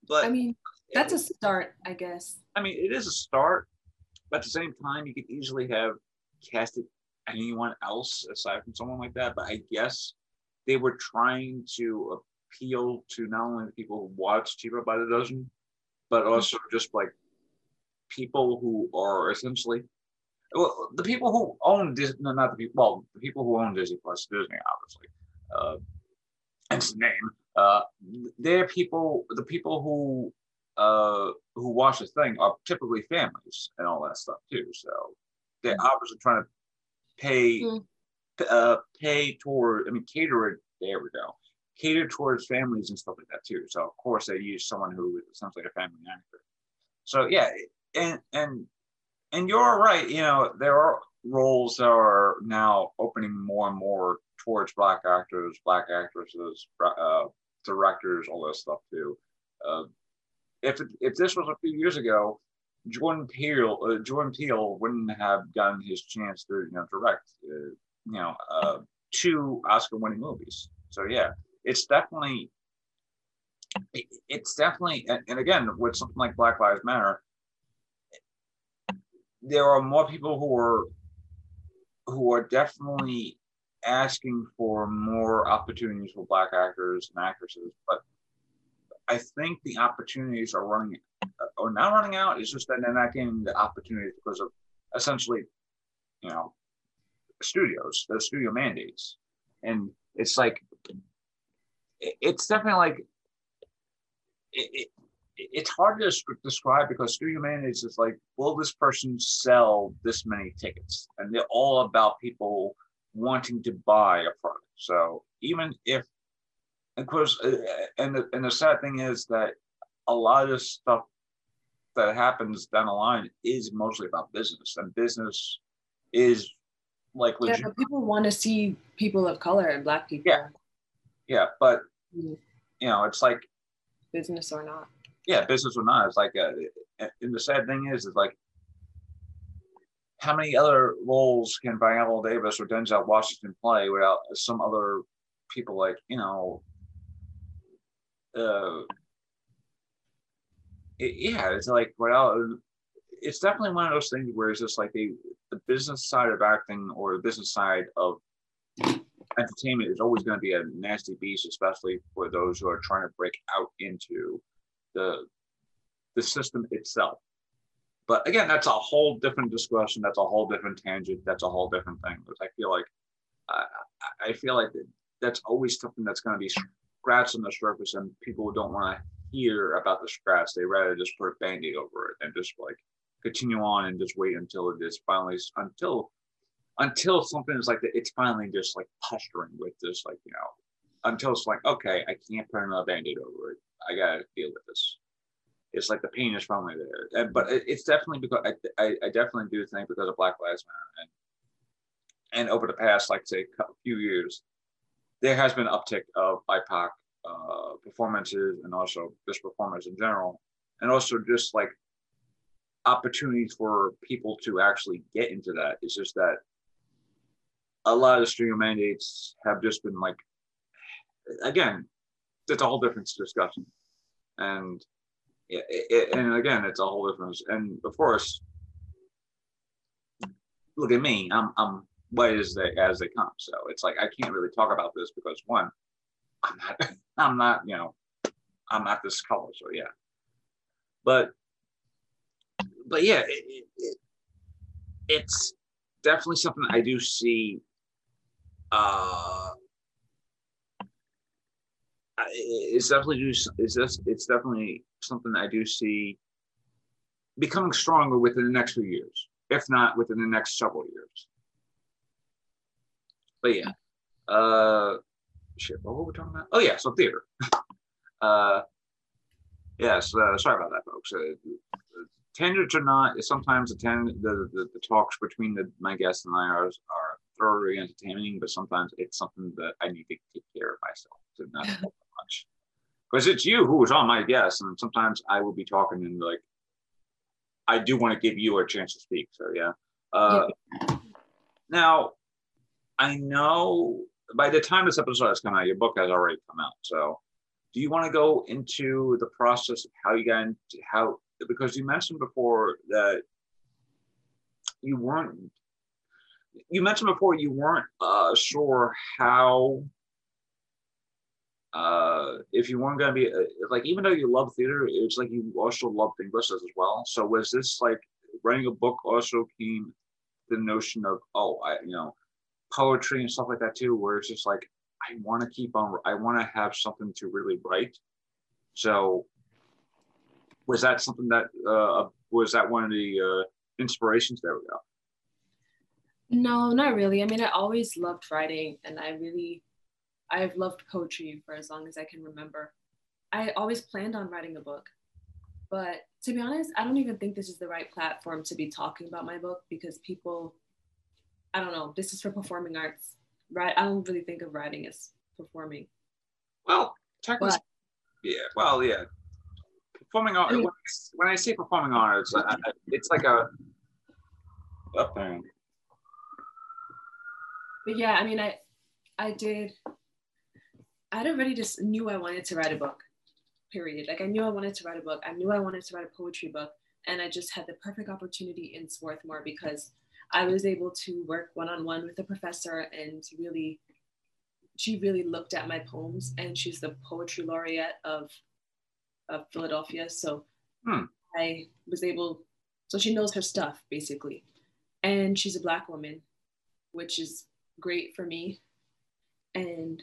but I mean, that's a start, I guess. I mean, it is a start, but at the same time, you could easily have casted anyone else aside from someone like that. But I guess they were trying to appeal to not only the people who watch Cheaper by the Dozen, but also just like people who are essentially well, the people who own Disney, no, not the people, well, the people who own Disney Plus, Disney, obviously, uh, hence the name. Uh, they're people, the people who uh, who watch the thing are typically families and all that stuff too. So they're mm-hmm. obviously trying to pay mm. uh, pay toward, I mean, cater it. There we go. Cater towards families and stuff like that too. So of course they use someone who sounds like a family actor. So yeah, and and and you're right. You know, there are roles that are now opening more and more towards black actors, black actresses, uh, directors, all this stuff too. Uh, if if this was a few years ago, Jordan Peele, uh, Jordan Peele wouldn't have gotten his chance to you know direct, uh, you know, uh, two Oscar-winning movies. So yeah, it's definitely, it's definitely, and, and again with something like Black Lives Matter, there are more people who are who are definitely asking for more opportunities for black actors and actresses, but I think the opportunities are running or not running out. It's just that they're not getting the opportunities because of essentially, you know, studios, the studio mandates, and it's like it's definitely like it, it, it's hard to describe because studio mandates is like, will this person sell this many tickets? And they're all about people wanting to buy a product. So even if, of course, uh, and the, and the sad thing is that a lot of this stuff that happens down the line is mostly about business, and business is like legit. yeah, people want to see people of color and black people. Yeah, yeah, but mm-hmm. you know, it's like business or not. Yeah, business or not. It's like, a, uh, and the sad thing is, is like, how many other roles can Viola Davis or Denzel Washington play without some other people like you know? Uh, it, yeah, it's like well, it's definitely one of those things where it's just like the the business side of acting or the business side of entertainment is always going to be a nasty beast, especially for those who are trying to break out into the the system itself. But again, that's a whole different discussion. That's a whole different tangent. That's a whole different thing. I feel like I feel like that's always something that's going to be scratched on the surface, and people don't want to hear about the scratch. They rather just put a band-aid over it and just like continue on and just wait until it is finally until until something is like that, it's finally just like posturing with this, like, you know, until it's like, okay, I can't put another band-aid over it. I gotta deal with this. It's like the pain is finally there. But it's definitely because I, I, I, definitely do think because of Black Lives Matter and and over the past, like say, a few years, there has been an uptick of BIPOC uh, performances and also just performance in general, and also just like opportunities for people to actually get into that. It's just that a lot of studio mandates have just been like, again, it's a whole different discussion, and it, it, and again, it's a whole different. And of course, look at me, I'm I'm white as they as they come, so it's like I can't really talk about this because one, I'm not I'm not you know I'm not this color, so yeah, but but yeah, it, it, it's definitely something I do see uh, it's definitely is this it's definitely something I do see becoming stronger within the next few years, if not within the next several years. But yeah, uh, shit, what were we talking about? Oh yeah, so theater. <laughs> uh, yes, uh, sorry about that, folks. Uh, tangents or not, sometimes the, ten, the, the, the talks between the, my guests and I are, are thoroughly entertaining, but sometimes it's something that I need to take care of myself to not much. Because it's you who is on my guest, and sometimes I will be talking and like, I do want to give you a chance to speak. So yeah. Uh, yeah. Now, I know by the time this episode has come out, your book has already come out. So, do you want to go into the process of how you got into how? Because you mentioned before that you weren't you mentioned before you weren't uh, sure how uh, if you weren't going to be uh, like even though you love theater it's like you also loved english as well so was this like writing a book also came the notion of oh i you know poetry and stuff like that too where it's just like i want to keep on i want to have something to really write so was that something that uh, was that one of the uh, inspirations there we go no, not really. I mean, I always loved writing and I really, I've loved poetry for as long as I can remember. I always planned on writing a book. But to be honest, I don't even think this is the right platform to be talking about my book because people, I don't know, this is for performing arts, right? I don't really think of writing as performing. Well, technically, but, yeah, well, yeah. Performing art, I mean, when I say performing arts, it's like a, up there but yeah, I mean, I I did. I had already just knew I wanted to write a book. Period. Like I knew I wanted to write a book. I knew I wanted to write a poetry book. And I just had the perfect opportunity in Swarthmore because I was able to work one on one with the professor and really, she really looked at my poems and she's the poetry laureate of, of Philadelphia. So Hmm. I was able, so she knows her stuff basically. And she's a Black woman, which is great for me. And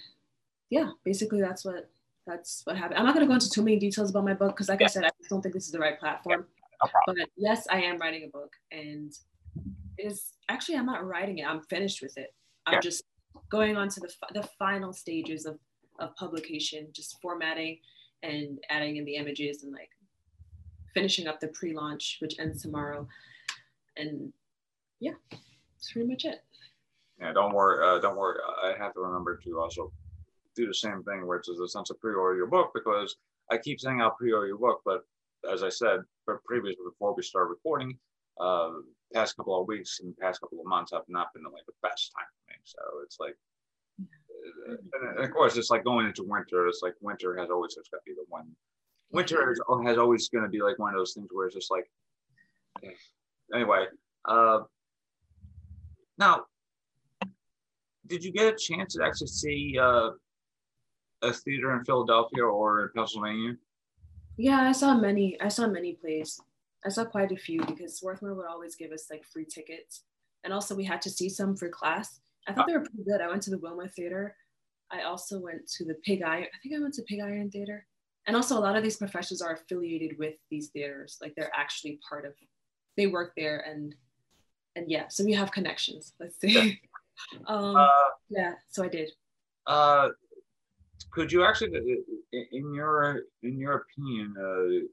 yeah, basically that's what that's what happened. I'm not going to go into too many details about my book because, like I said, I just don't think this is the right platform. No. But yes, I am writing a book, and is actually I'm not writing it. I'm finished with it. I'm Yeah. just going on to the the final stages of of publication, just formatting and adding in the images and like finishing up the pre-launch, which ends tomorrow. And yeah, that's pretty much it. Yeah, don't worry. Uh, don't worry. I have to remember to also do the same thing, which is a sense of pre-order your book because I keep saying I'll pre-order your book, but as I said but previously before we start recording, uh, past couple of weeks and past couple of months have not been like the best time for me. So it's like, uh, and of course, it's like going into winter. It's like winter has always it's got to be the one. Winter is, has always going to be like one of those things where it's just like, anyway. Uh, now, did you get a chance to actually see uh, a theater in Philadelphia or in Pennsylvania? Yeah, I saw many. I saw many plays. I saw quite a few because Swarthmore would always give us like free tickets, and also we had to see some for class. I thought they were pretty good. I went to the Wilma Theater. I also went to the Pig Iron. I think I went to Pig Iron Theater, and also a lot of these professors are affiliated with these theaters. Like they're actually part of. They work there, and and yeah, so we have connections. Let's say. <laughs> um, Uh, yeah, so I did. uh, could you actually, uh, in your in your opinion, uh,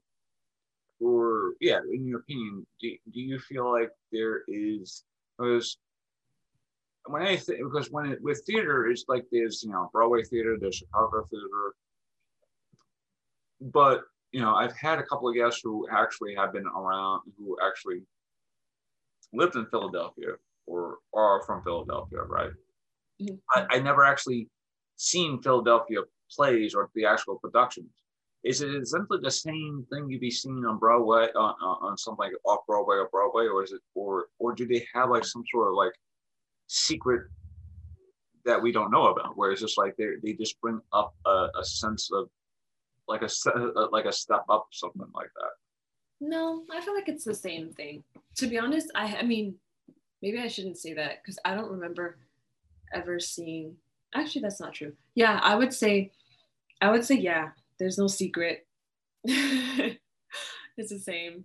or yeah, in your opinion, do, do you feel like there is because when I think because when it, with theater, it's like there's you know Broadway theater, there's Chicago theater, but you know I've had a couple of guests who actually have been around who actually lived in Philadelphia or are from Philadelphia, right? Mhm. I, I never actually seen Philadelphia plays or the actual productions. Is it essentially the same thing you'd be seeing on Broadway on, on, something like off Broadway or Broadway, or is it or or do they have like some sort of like secret that we don't know about, where it's just like they they just bring up a, a sense of like a uh, like a step up something like that. No, I feel like it's the same thing. To be honest, I I mean, maybe I shouldn't say that because I don't remember ever seeing. Actually, that's not true. Yeah, I would say, I would say yeah. There's no secret. <laughs> it's the same,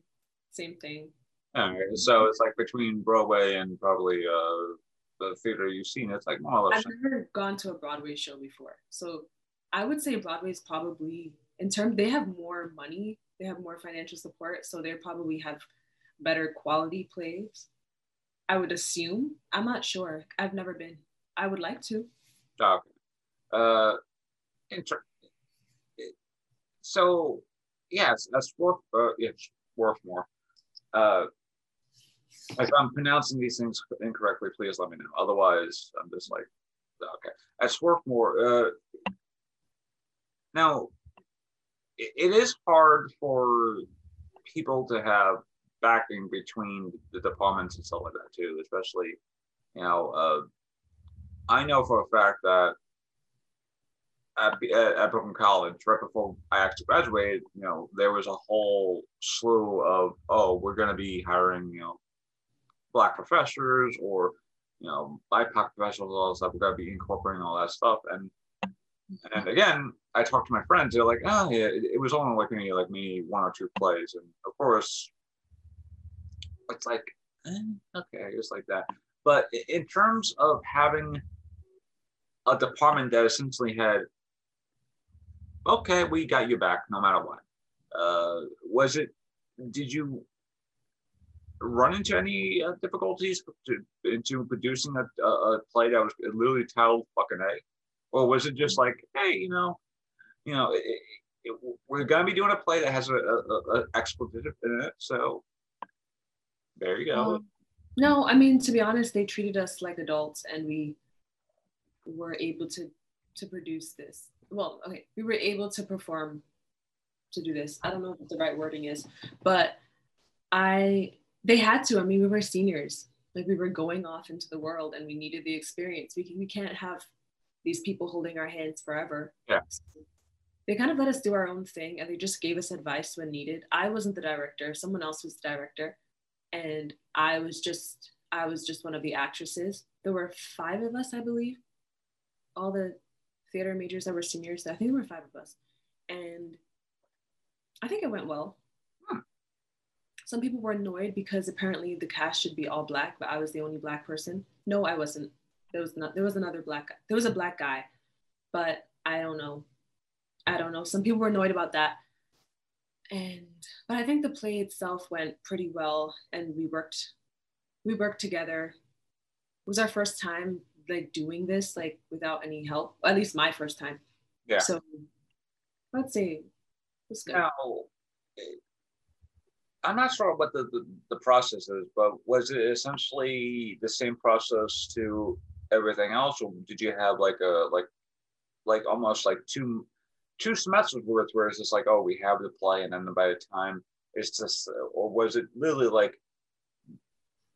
same thing. All right, so it's like between Broadway and probably uh the theater you've seen, it's like more or less. I've never gone to a Broadway show before, so I would say Broadway is probably in terms they have more money, they have more financial support, so they probably have better quality plays. I would assume. I'm not sure. I've never been. I would like to. Okay. Uh, inter- so yes, that's worth. Uh, it's worth more. Uh, if I'm pronouncing these things incorrectly, please let me know. Otherwise, I'm just like, okay. At Swarthmore, uh, now it, it is hard for people to have backing between the departments and stuff like that too, especially, you know, uh, I know for a fact that at, at, Brooklyn College, right before I actually graduated, you know, there was a whole slew of, oh, we're going to be hiring, you know, black professors or, you know, BIPOC professionals, all that stuff. We're going to be incorporating all that stuff. And and again, I talked to my friends. They're like, oh yeah, it, it was only like maybe like maybe one or two plays, and of course, it's like eh, okay, just like that. But in terms of having a department that essentially had, okay, we got you back no matter what. Uh, was it? Did you run into any uh, difficulties to, into producing a, a, play that was literally titled "fucking A"? or was it just like, hey, you know, you know, it, it, we're gonna be doing a play that has a expletive in it, so there you go. Um, no, I mean to be honest, they treated us like adults, and we were able to to produce this. Well, okay, we were able to perform to do this. I don't know what the right wording is, but I they had to. I mean, we were seniors. Like we were going off into the world and we needed the experience. We, we can't have these people holding our hands forever. Yeah. So they kind of let us do our own thing and they just gave us advice when needed. I wasn't the director, someone else was the director. And I was just I was just one of the actresses. There were five of us, I believe. All the theater majors that were seniors. I think there were five of us. And I think it went well. Some people were annoyed because apparently the cast should be all black, but I was the only black person. No, I wasn't. There was not there was another black guy. There was a black guy, but I don't know. I don't know. Some people were annoyed about that. And but I think the play itself went pretty well and we worked we worked together. It was our first time like doing this like without any help. At least my first time. Yeah. So let's it was good. Now, I'm not sure what the, the, the process is, but was it essentially the same process to everything else, or did you have like a like like almost like two two semesters worth where it's just like, oh, we have the play, and then by the time it's just, or was it really like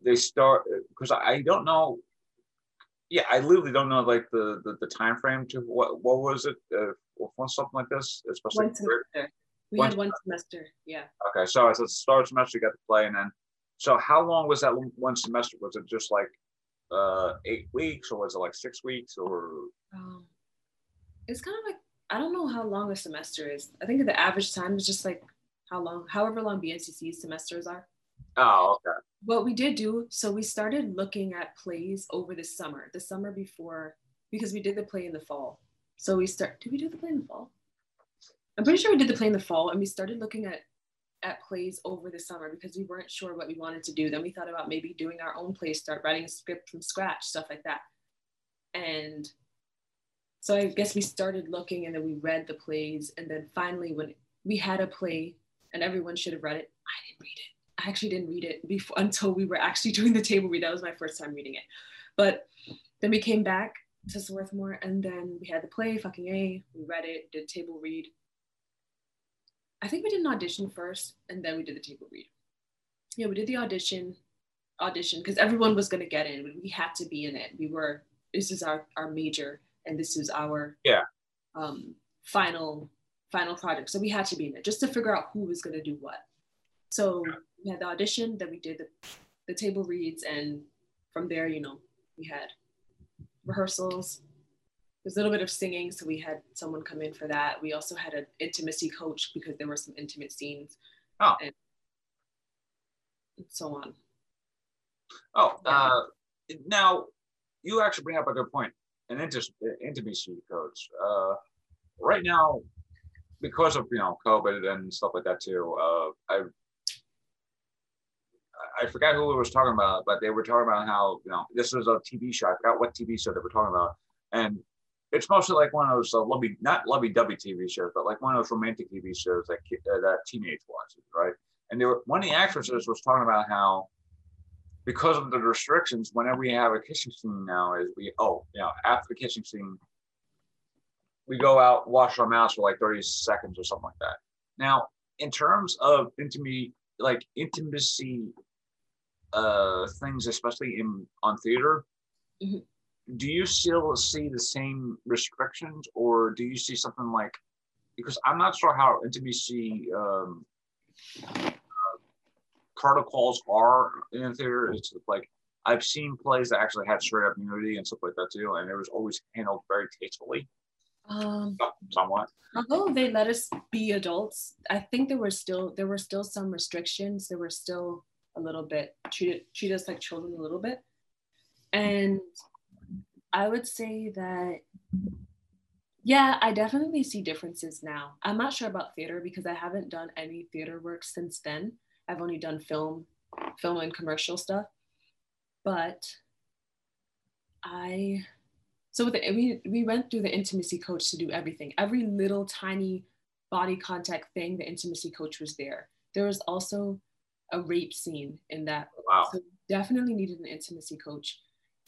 they start? Because I don't know. Yeah, I literally don't know like the the, the time frame to what what was it uh, for something like this, especially. One semester. We One had one semester. Yeah. Okay, so it's a start semester, you got to play, and then so how long was that one semester? Was it just like uh eight weeks, or was it like six weeks, or Um, it's kind of like I don't know how long a semester is. I think the average time is just like how long, however long BMCC semesters are. Oh, okay, What we did do, so we started looking at plays over the summer, the summer before, because we did the play in the fall. So we start. Did we do the play in the fall? I'm pretty sure we did the play in the fall, and we started looking at at plays over the summer because we weren't sure what we wanted to do. Then we thought about maybe doing our own play, start writing a script from scratch, stuff like that. And so I guess we started looking, and then we read the plays, and then finally, when we had a play, and everyone should have read it, I didn't read it. I actually didn't read it before until we were actually <laughs> doing the table read. That was my first time reading it. But then we came back to Swarthmore and then we had the play, fucking A. We read it, did table read. I think we did an audition first and then we did the table read. Yeah, we did the audition, audition because everyone was gonna get in. We had to be in it. We were, this is our, our major and this is our Yeah. um, final final project. So we had to be in it just to figure out who was gonna do what. So we had the audition, then we did the, the table reads, and from there, you know, we had rehearsals. There's a little bit of singing, so we had someone come in for that. We also had an intimacy coach because there were some intimate scenes. Oh. And, and so on. oh. Uh, now you actually bring up a good point. An inter- intimacy coach. Uh, right now, because of you know COVID and stuff like that too. Uh, I I forgot who was talking about, but they were talking about how you know this was a TV show. I forgot what TV show they were talking about, and it's mostly like one of those uh, lovey not lovey-dovey TV shows, but like one of those romantic TV shows that uh, that teenage watches, right? And they were one of the actresses was talking about how because of the restrictions, whenever we have a kissing scene now, is we oh you know after the kissing scene, we go out wash our mouths for like thirty seconds or something like that. Now, in terms of intimacy, like intimacy uh things, especially in on theater, Mhm. do you still see the same restrictions, or do you see something like? Because I'm not sure how intimacy um, uh, protocols are in theater. It's like I've seen plays that actually had straight up nudity and stuff like that too, and it was always handled very tastefully, Um, somewhat. although they let us be adults, I think there were still there were still some restrictions. There were still a little bit treat treat us like children a little bit, and I would say that yeah, I definitely see differences now. I'm not sure about theater because I haven't done any theater work since then. I've only done film, film and commercial stuff, but I so with the, we we went through the intimacy coach to do everything. Every little tiny body contact thing, the intimacy coach was there. There was also a rape scene in that. Wow. So definitely needed an intimacy coach.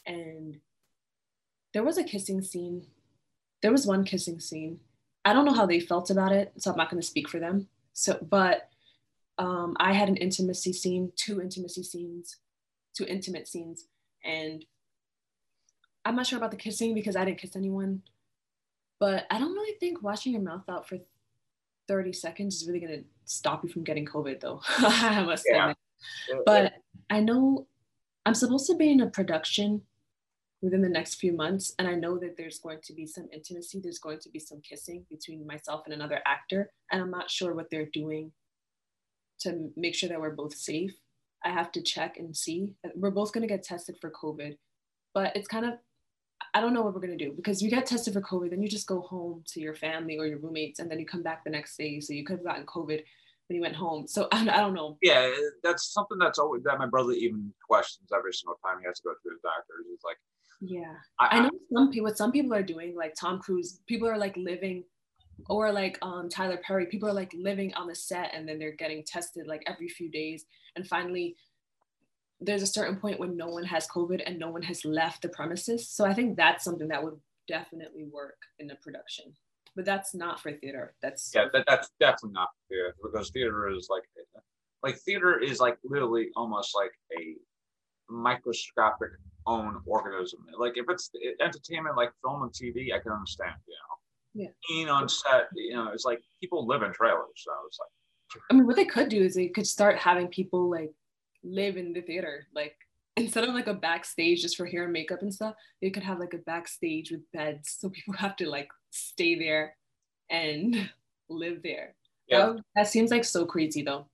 And there was a kissing scene. There was one kissing scene. I don't know how they felt about it, so I'm not going to speak for them. So, but um, I had an intimacy scene, two intimacy scenes, two intimate scenes, and I'm not sure about the kissing because I didn't kiss anyone. But I don't really think washing your mouth out for 30 seconds is really gonna stop you from getting COVID, though. <laughs> I must yeah. say. But I know I'm supposed to be in a production within the next few months, and I know that there's going to be some intimacy. There's going to be some kissing between myself and another actor, and I'm not sure what they're doing to make sure that we're both safe. I have to check and see. We're both going to get tested for COVID, but it's kind of, I don't know what we're going to do because you get tested for COVID, then you just go home to your family or your roommates, and then you come back the next day. So you could have gotten COVID when you went home. So <laughs> I, I don't know. Yeah, that's something that's always that my brother even questions every single time he has to go to his doctor. He's like, yeah, I, I know some people. What some people are doing, like Tom Cruise, people are like living or like um, Tyler Perry, people are like living on the set and then they're getting tested like every few days. And finally, there's a certain point when no one has COVID and no one has left the premises. So I think that's something that would definitely work in the production. But that's not for theater. That's yeah, that, that's definitely not for theater because theater is like like theater is like literally almost like a microscopic own organism. Like if it's entertainment like film and TV, I can understand, you know yeah. being on set, you know, it's like people live in trailers. So it's like, I mean, what they could do is they could start having people like live in the theater, like instead of like a backstage just for hair and makeup and stuff, they could have like a backstage with beds, so people <laughs> have to like stay there and <laughs> live there. Yeah. That, that seems like so crazy though.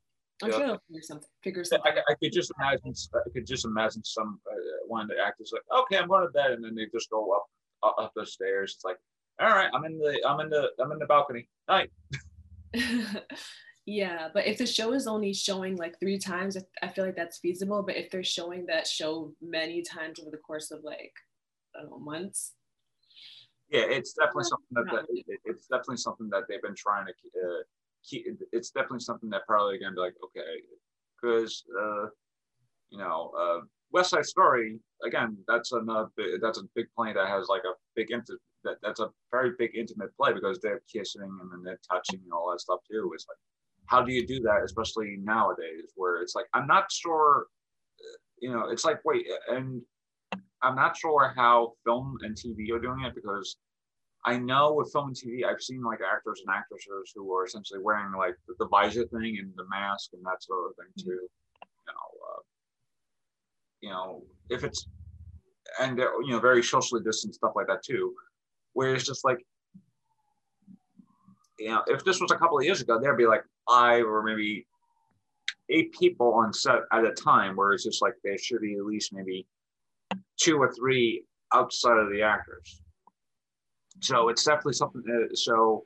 I'm yeah. sure they'll figure something. Figure something. I, I, could just imagine. I could just imagine some uh, one of the actors like, okay, I'm going to bed, and then they just go up up the stairs. It's like, all right, I'm in the I'm in the I'm in the balcony. Night. <laughs> yeah, but if the show is only showing like three times, I feel like that's feasible. But if they're showing that show many times over the course of like I don't know months. Yeah, it's definitely something that, that it's definitely something that they've been trying to uh, keep. It's definitely something that probably gonna be like okay, because uh, you know uh, West Side Story again. That's another that's a big play that has like a big inter- that that's a very big intimate play because they're kissing and then they're touching and all that stuff too. It's like, how do you do that, especially nowadays where it's like, I'm not sure, you know, it's like, wait, and I'm not sure how film and TV are doing it because I know with film and TV, I've seen like actors and actresses who are essentially wearing like the, the visor thing and the mask and that sort of thing too. You know, uh, you know, if it's and you know very socially distant stuff like that too where it's just like, you know, if this was a couple of years ago, there'd be like five or maybe eight people on set at a time, whereas it's just like there should be at least maybe two or three outside of the actors. So it's definitely something. That, so,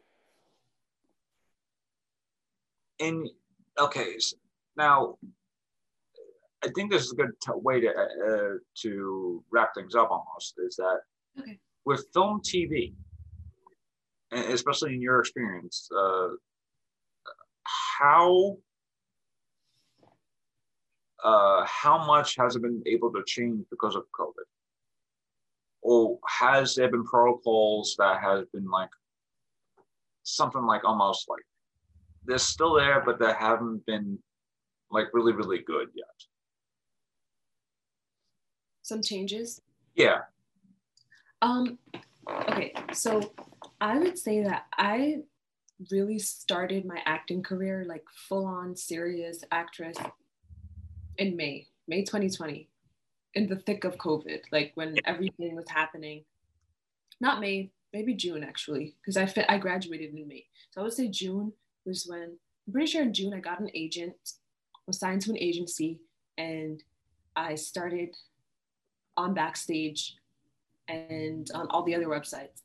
in okay, now I think this is a good t- way to uh, to wrap things up. Almost is that okay with film TV, especially in your experience, uh, how uh, how much has it been able to change because of COVID? Or has there been protocols that has been like something like almost like they're still there, but they haven't been like really, really good yet? Some changes? Yeah. Um, okay, so I would say that I really started my acting career like full on serious actress in May, May 2020, in the thick of COVID, like when everything was happening. Not May, maybe June actually, because I fit, I graduated in May. So I would say June was when I'm pretty sure in June I got an agent, was signed to an agency, and I started on backstage and on all the other websites.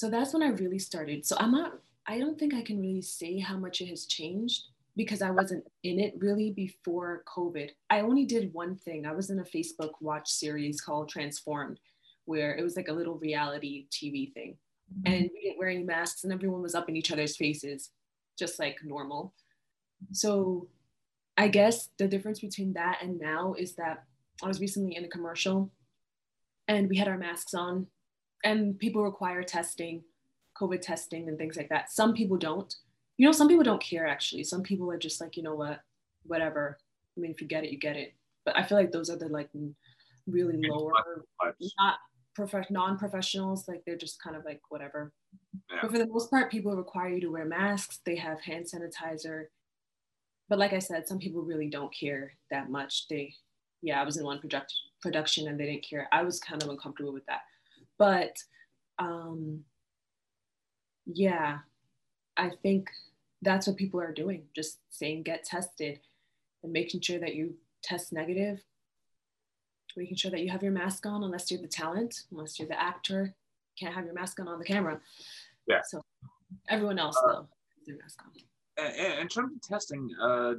So that's when I really started. So I'm not, I don't think I can really say how much it has changed because I wasn't in it really before COVID. I only did one thing. I was in a Facebook watch series called Transformed, where it was like a little reality TV thing. Mm-hmm. And we didn't wear any masks and everyone was up in each other's faces, just like normal. So I guess the difference between that and now is that I was recently in a commercial and we had our masks on and people require testing covid testing and things like that some people don't you know, some people don't care actually. Some people are just like, you know what, whatever. I mean, if you get it, you get it. But I feel like those are the like really lower, not prof- non-professionals. Like they're just kind of like whatever. Yeah. But for the most part, people require you to wear masks. They have hand sanitizer. But like I said, some people really don't care that much. They, yeah, I was in one product production and they didn't care. I was kind of uncomfortable with that. But um, yeah, I think that's what people are doing just saying get tested and making sure that you test negative making sure that you have your mask on unless you're the talent unless you're the actor can't have your mask on on the camera. Yeah. So everyone else uh, though their mask on. in terms of testing uh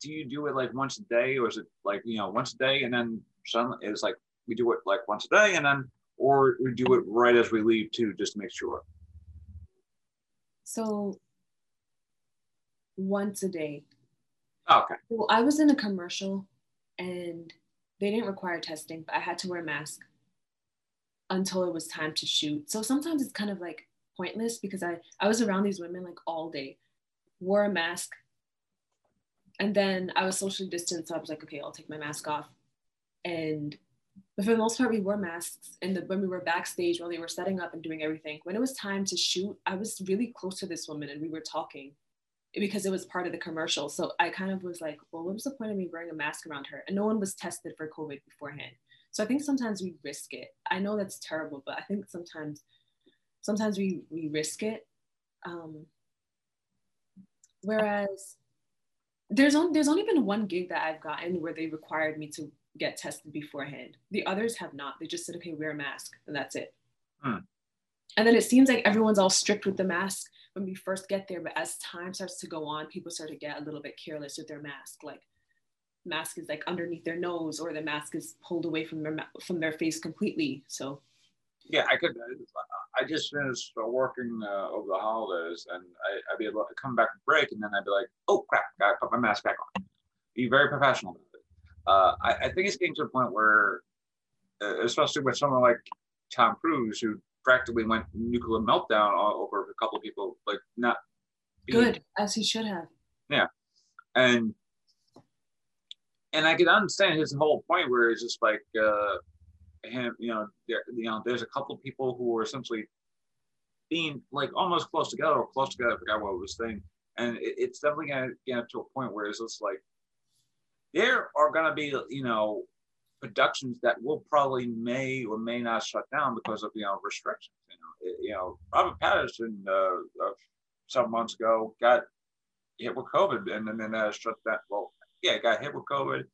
do you do it like once a day or is it like you know once a day and then suddenly it's like we do it like once a day and then or we do it right as we leave too just to make sure so once a day. Okay. Well, I was in a commercial and they didn't require testing, but I had to wear a mask until it was time to shoot. So sometimes it's kind of like pointless because I, I was around these women like all day, wore a mask, and then I was socially distanced. So I was like, okay, I'll take my mask off. And but for the most part, we wore masks. And the, when we were backstage, while they were setting up and doing everything, when it was time to shoot, I was really close to this woman and we were talking because it was part of the commercial. So I kind of was like, well, what was the point of me wearing a mask around her? And no one was tested for COVID beforehand. So I think sometimes we risk it. I know that's terrible, but I think sometimes sometimes we we risk it. Um, whereas there's only there's only been one gig that I've gotten where they required me to get tested beforehand. The others have not. They just said, okay, wear a mask, and that's it. Hmm. And then it seems like everyone's all strict with the mask when we first get there, but as time starts to go on, people start to get a little bit careless with their mask. Like mask is like underneath their nose, or the mask is pulled away from their from their face completely. So yeah, I could. I just finished working uh, over the holidays, and I, would be able to come back from break, and then I'd be like, "Oh crap, gotta put my mask back on." Be very professional. Uh, I, I, think it's getting to a point where, uh, especially with someone like Tom Cruise, who practically went nuclear meltdown over a couple of people, like not being, good as he should have. Yeah, and and I can understand his whole point where it's just like uh, him, you know, there, you know, there's a couple of people who are essentially being like almost close together or close together. I forgot what it was saying, and it, it's definitely gonna get to a point where it's just like there are gonna be, you know, productions that will probably may or may not shut down because of you know restrictions. You know, you know Robert Pattinson uh, uh, some months ago got hit with COVID and, then uh, shut down. Well, yeah, got hit with COVID,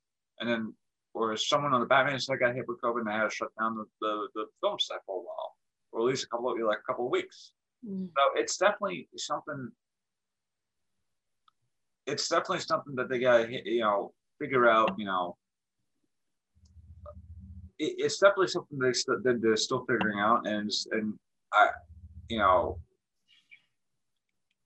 and then or someone on the Batman side got hit with COVID and they had to shut down the, the, the film set for a while, or at least a couple of like a couple of weeks. Mm. So it's definitely something. It's definitely something that they got to you know figure out you know it, it's definitely something they st- they're still figuring out, and and I, you know,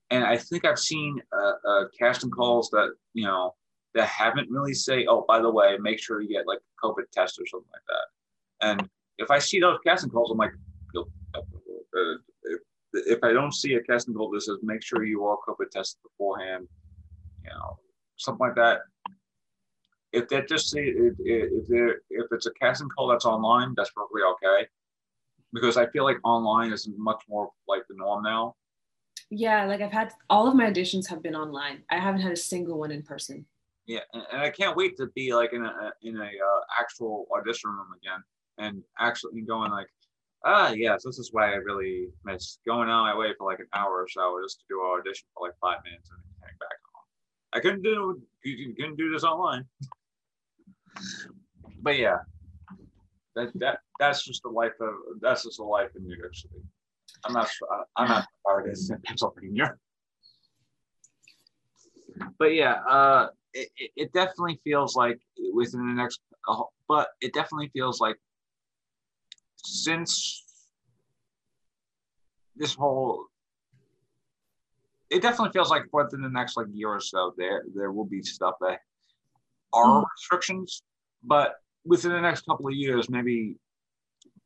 and I think I've seen uh, uh, casting calls that you know that haven't really say, oh, by the way, make sure you get like a COVID test or something like that. And if I see those casting calls, I'm like, if, I don't see a casting call that says make sure you are COVID tested beforehand, you know, something like that, if that just if if, if it's a casting call that's online, that's probably okay, because I feel like online is much more like the norm now. Yeah, like I've had all of my auditions have been online. I haven't had a single one in person. Yeah, and, and I can't wait to be like in a in a uh, actual audition room again and actually going like, ah, yes, this is why I really miss going out my way for like an hour or so just to do an audition for like five minutes and then back home. I couldn't do you couldn't do this online <laughs> but yeah, that that that's just the life of that's just the life in New York City. I'm not I'm not an artist in Pennsylvania. But yeah, uh, it, it definitely feels like within the next, but it definitely feels like since this whole it definitely feels like within the next like year or so there there will be stuff that are mm. restrictions, but within the next couple of years, maybe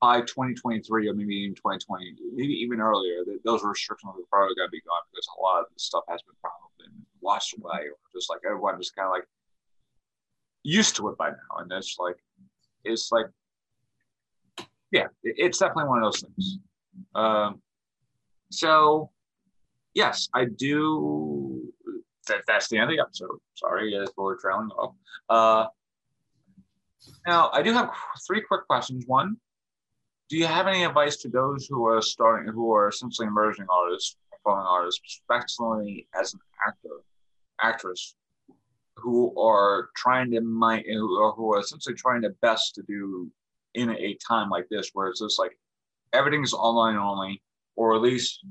by 2023 or maybe even 2020, maybe even earlier, that those restrictions are probably going to be gone because a lot of the stuff has been probably washed away or just like everyone just kind of like used to it by now. And it's like, it's like, yeah, it's definitely one of those things. Um, so, yes, I do. That, that's the end of the episode. Sorry for trailing off. Uh, now, I do have three quick questions. One, do you have any advice to those who are starting, who are essentially emerging artists, performing artists, especially as an actor, actress, who are trying to might, who are, who are essentially trying their best to do in a time like this, where it's just like everything's online only, or at least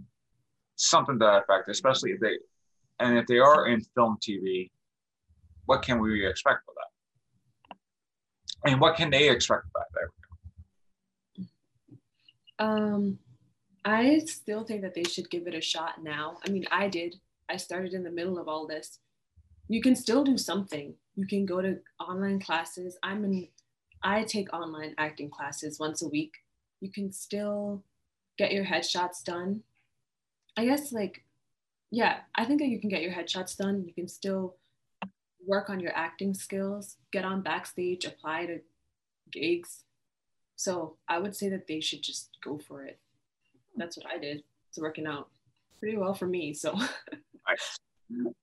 something to that effect, especially if they, and if they are in film, TV, what can we expect for that? And what can they expect about that? Um, I still think that they should give it a shot now. I mean, I did. I started in the middle of all this. You can still do something. You can go to online classes. I'm in I take online acting classes once a week. You can still get your headshots done. I guess like yeah, I think that you can get your headshots done. You can still work on your acting skills, get on backstage, apply to gigs, so I would say that they should just go for it. That's what I did. It's working out pretty well for me. So. <laughs>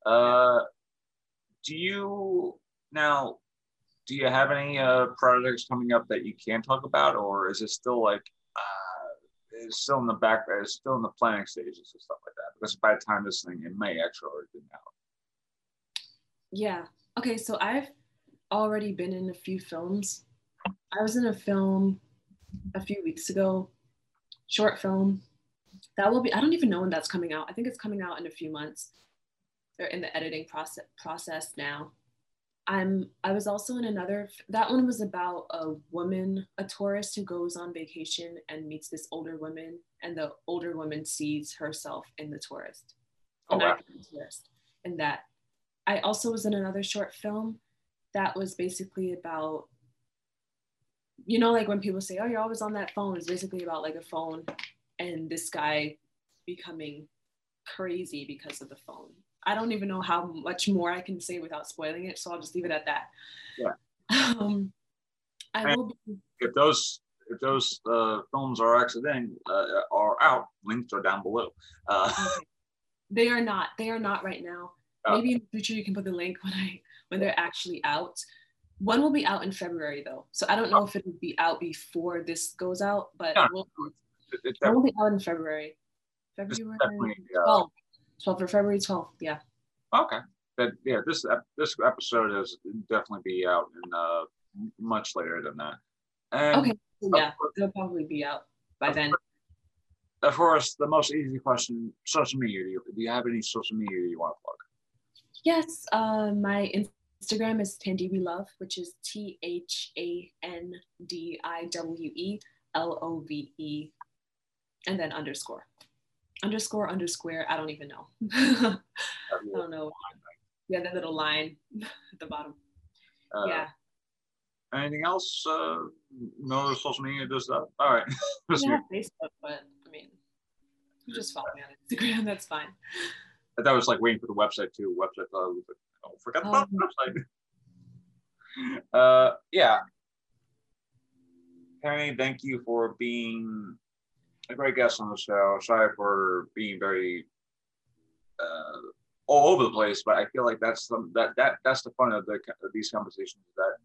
Uh, do you now? Do you have any uh, projects coming up that you can talk about, or is it still like it's still in the back? Uh, it's still in the planning stages and stuff like that. Because by the time this thing it may actually already been out. Yeah. Okay. So I've already been in a few films I was in a film a few weeks ago, short film. That will be, I don't even know when that's coming out. I think it's coming out in a few months. They're in the editing process process now. I'm I was also in another that one was about a woman, a tourist who goes on vacation and meets this older woman, and the older woman sees herself in the tourist. Oh, wow. tourist. And that I also was in another short film that was basically about you know, like when people say, "Oh, you're always on that phone," it's basically about like a phone and this guy becoming crazy because of the phone. I don't even know how much more I can say without spoiling it, so I'll just leave it at that. Yeah. Um, I will be. If those if those uh, films are actually uh, are out, links are down below. Uh, <laughs> okay. They are not. They are not right now. Maybe in the future you can put the link when I when they're actually out. One will be out in February though, so I don't know if it will be out before this goes out, but we'll, it, it will be out in February. February 12th, 12th or February 12th. Yeah. Okay. But yeah, this this episode is definitely be out in uh, much later than that. And okay. Yeah, it'll probably be out by then. Of course, the most easy question: social media. Do you, do you have any social media you want to plug? Yes, uh, my Instagram is Thandiwe Love, which is T H A N D I W E L O V E, and then underscore. Underscore, underscore, I don't even know. <laughs> I don't know. Yeah, that little line at the bottom. Uh, yeah. Anything else? Uh, no social media does that? All right. <laughs> yeah, Facebook, but I mean, you just follow me on Instagram, <laughs> that's fine. I thought I was like waiting for the website too. Website, uh, Oh, forgot about um, uh, yeah. Penny, thank you for being a great guest on the show. Sorry for being very uh, all over the place, but I feel like that's the, that that that's the fun of, the, of these conversations. That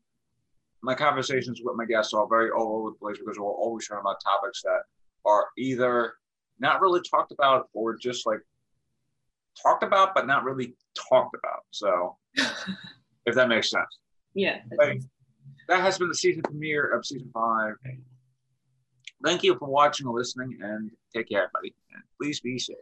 my conversations with my guests are very all over the place because we're always talking about topics that are either not really talked about or just like talked about but not really talked about. So, <laughs> if that makes sense. Yeah. that has been the season premiere of season five. Thank you for watching or listening, and take care, everybody. And please be safe.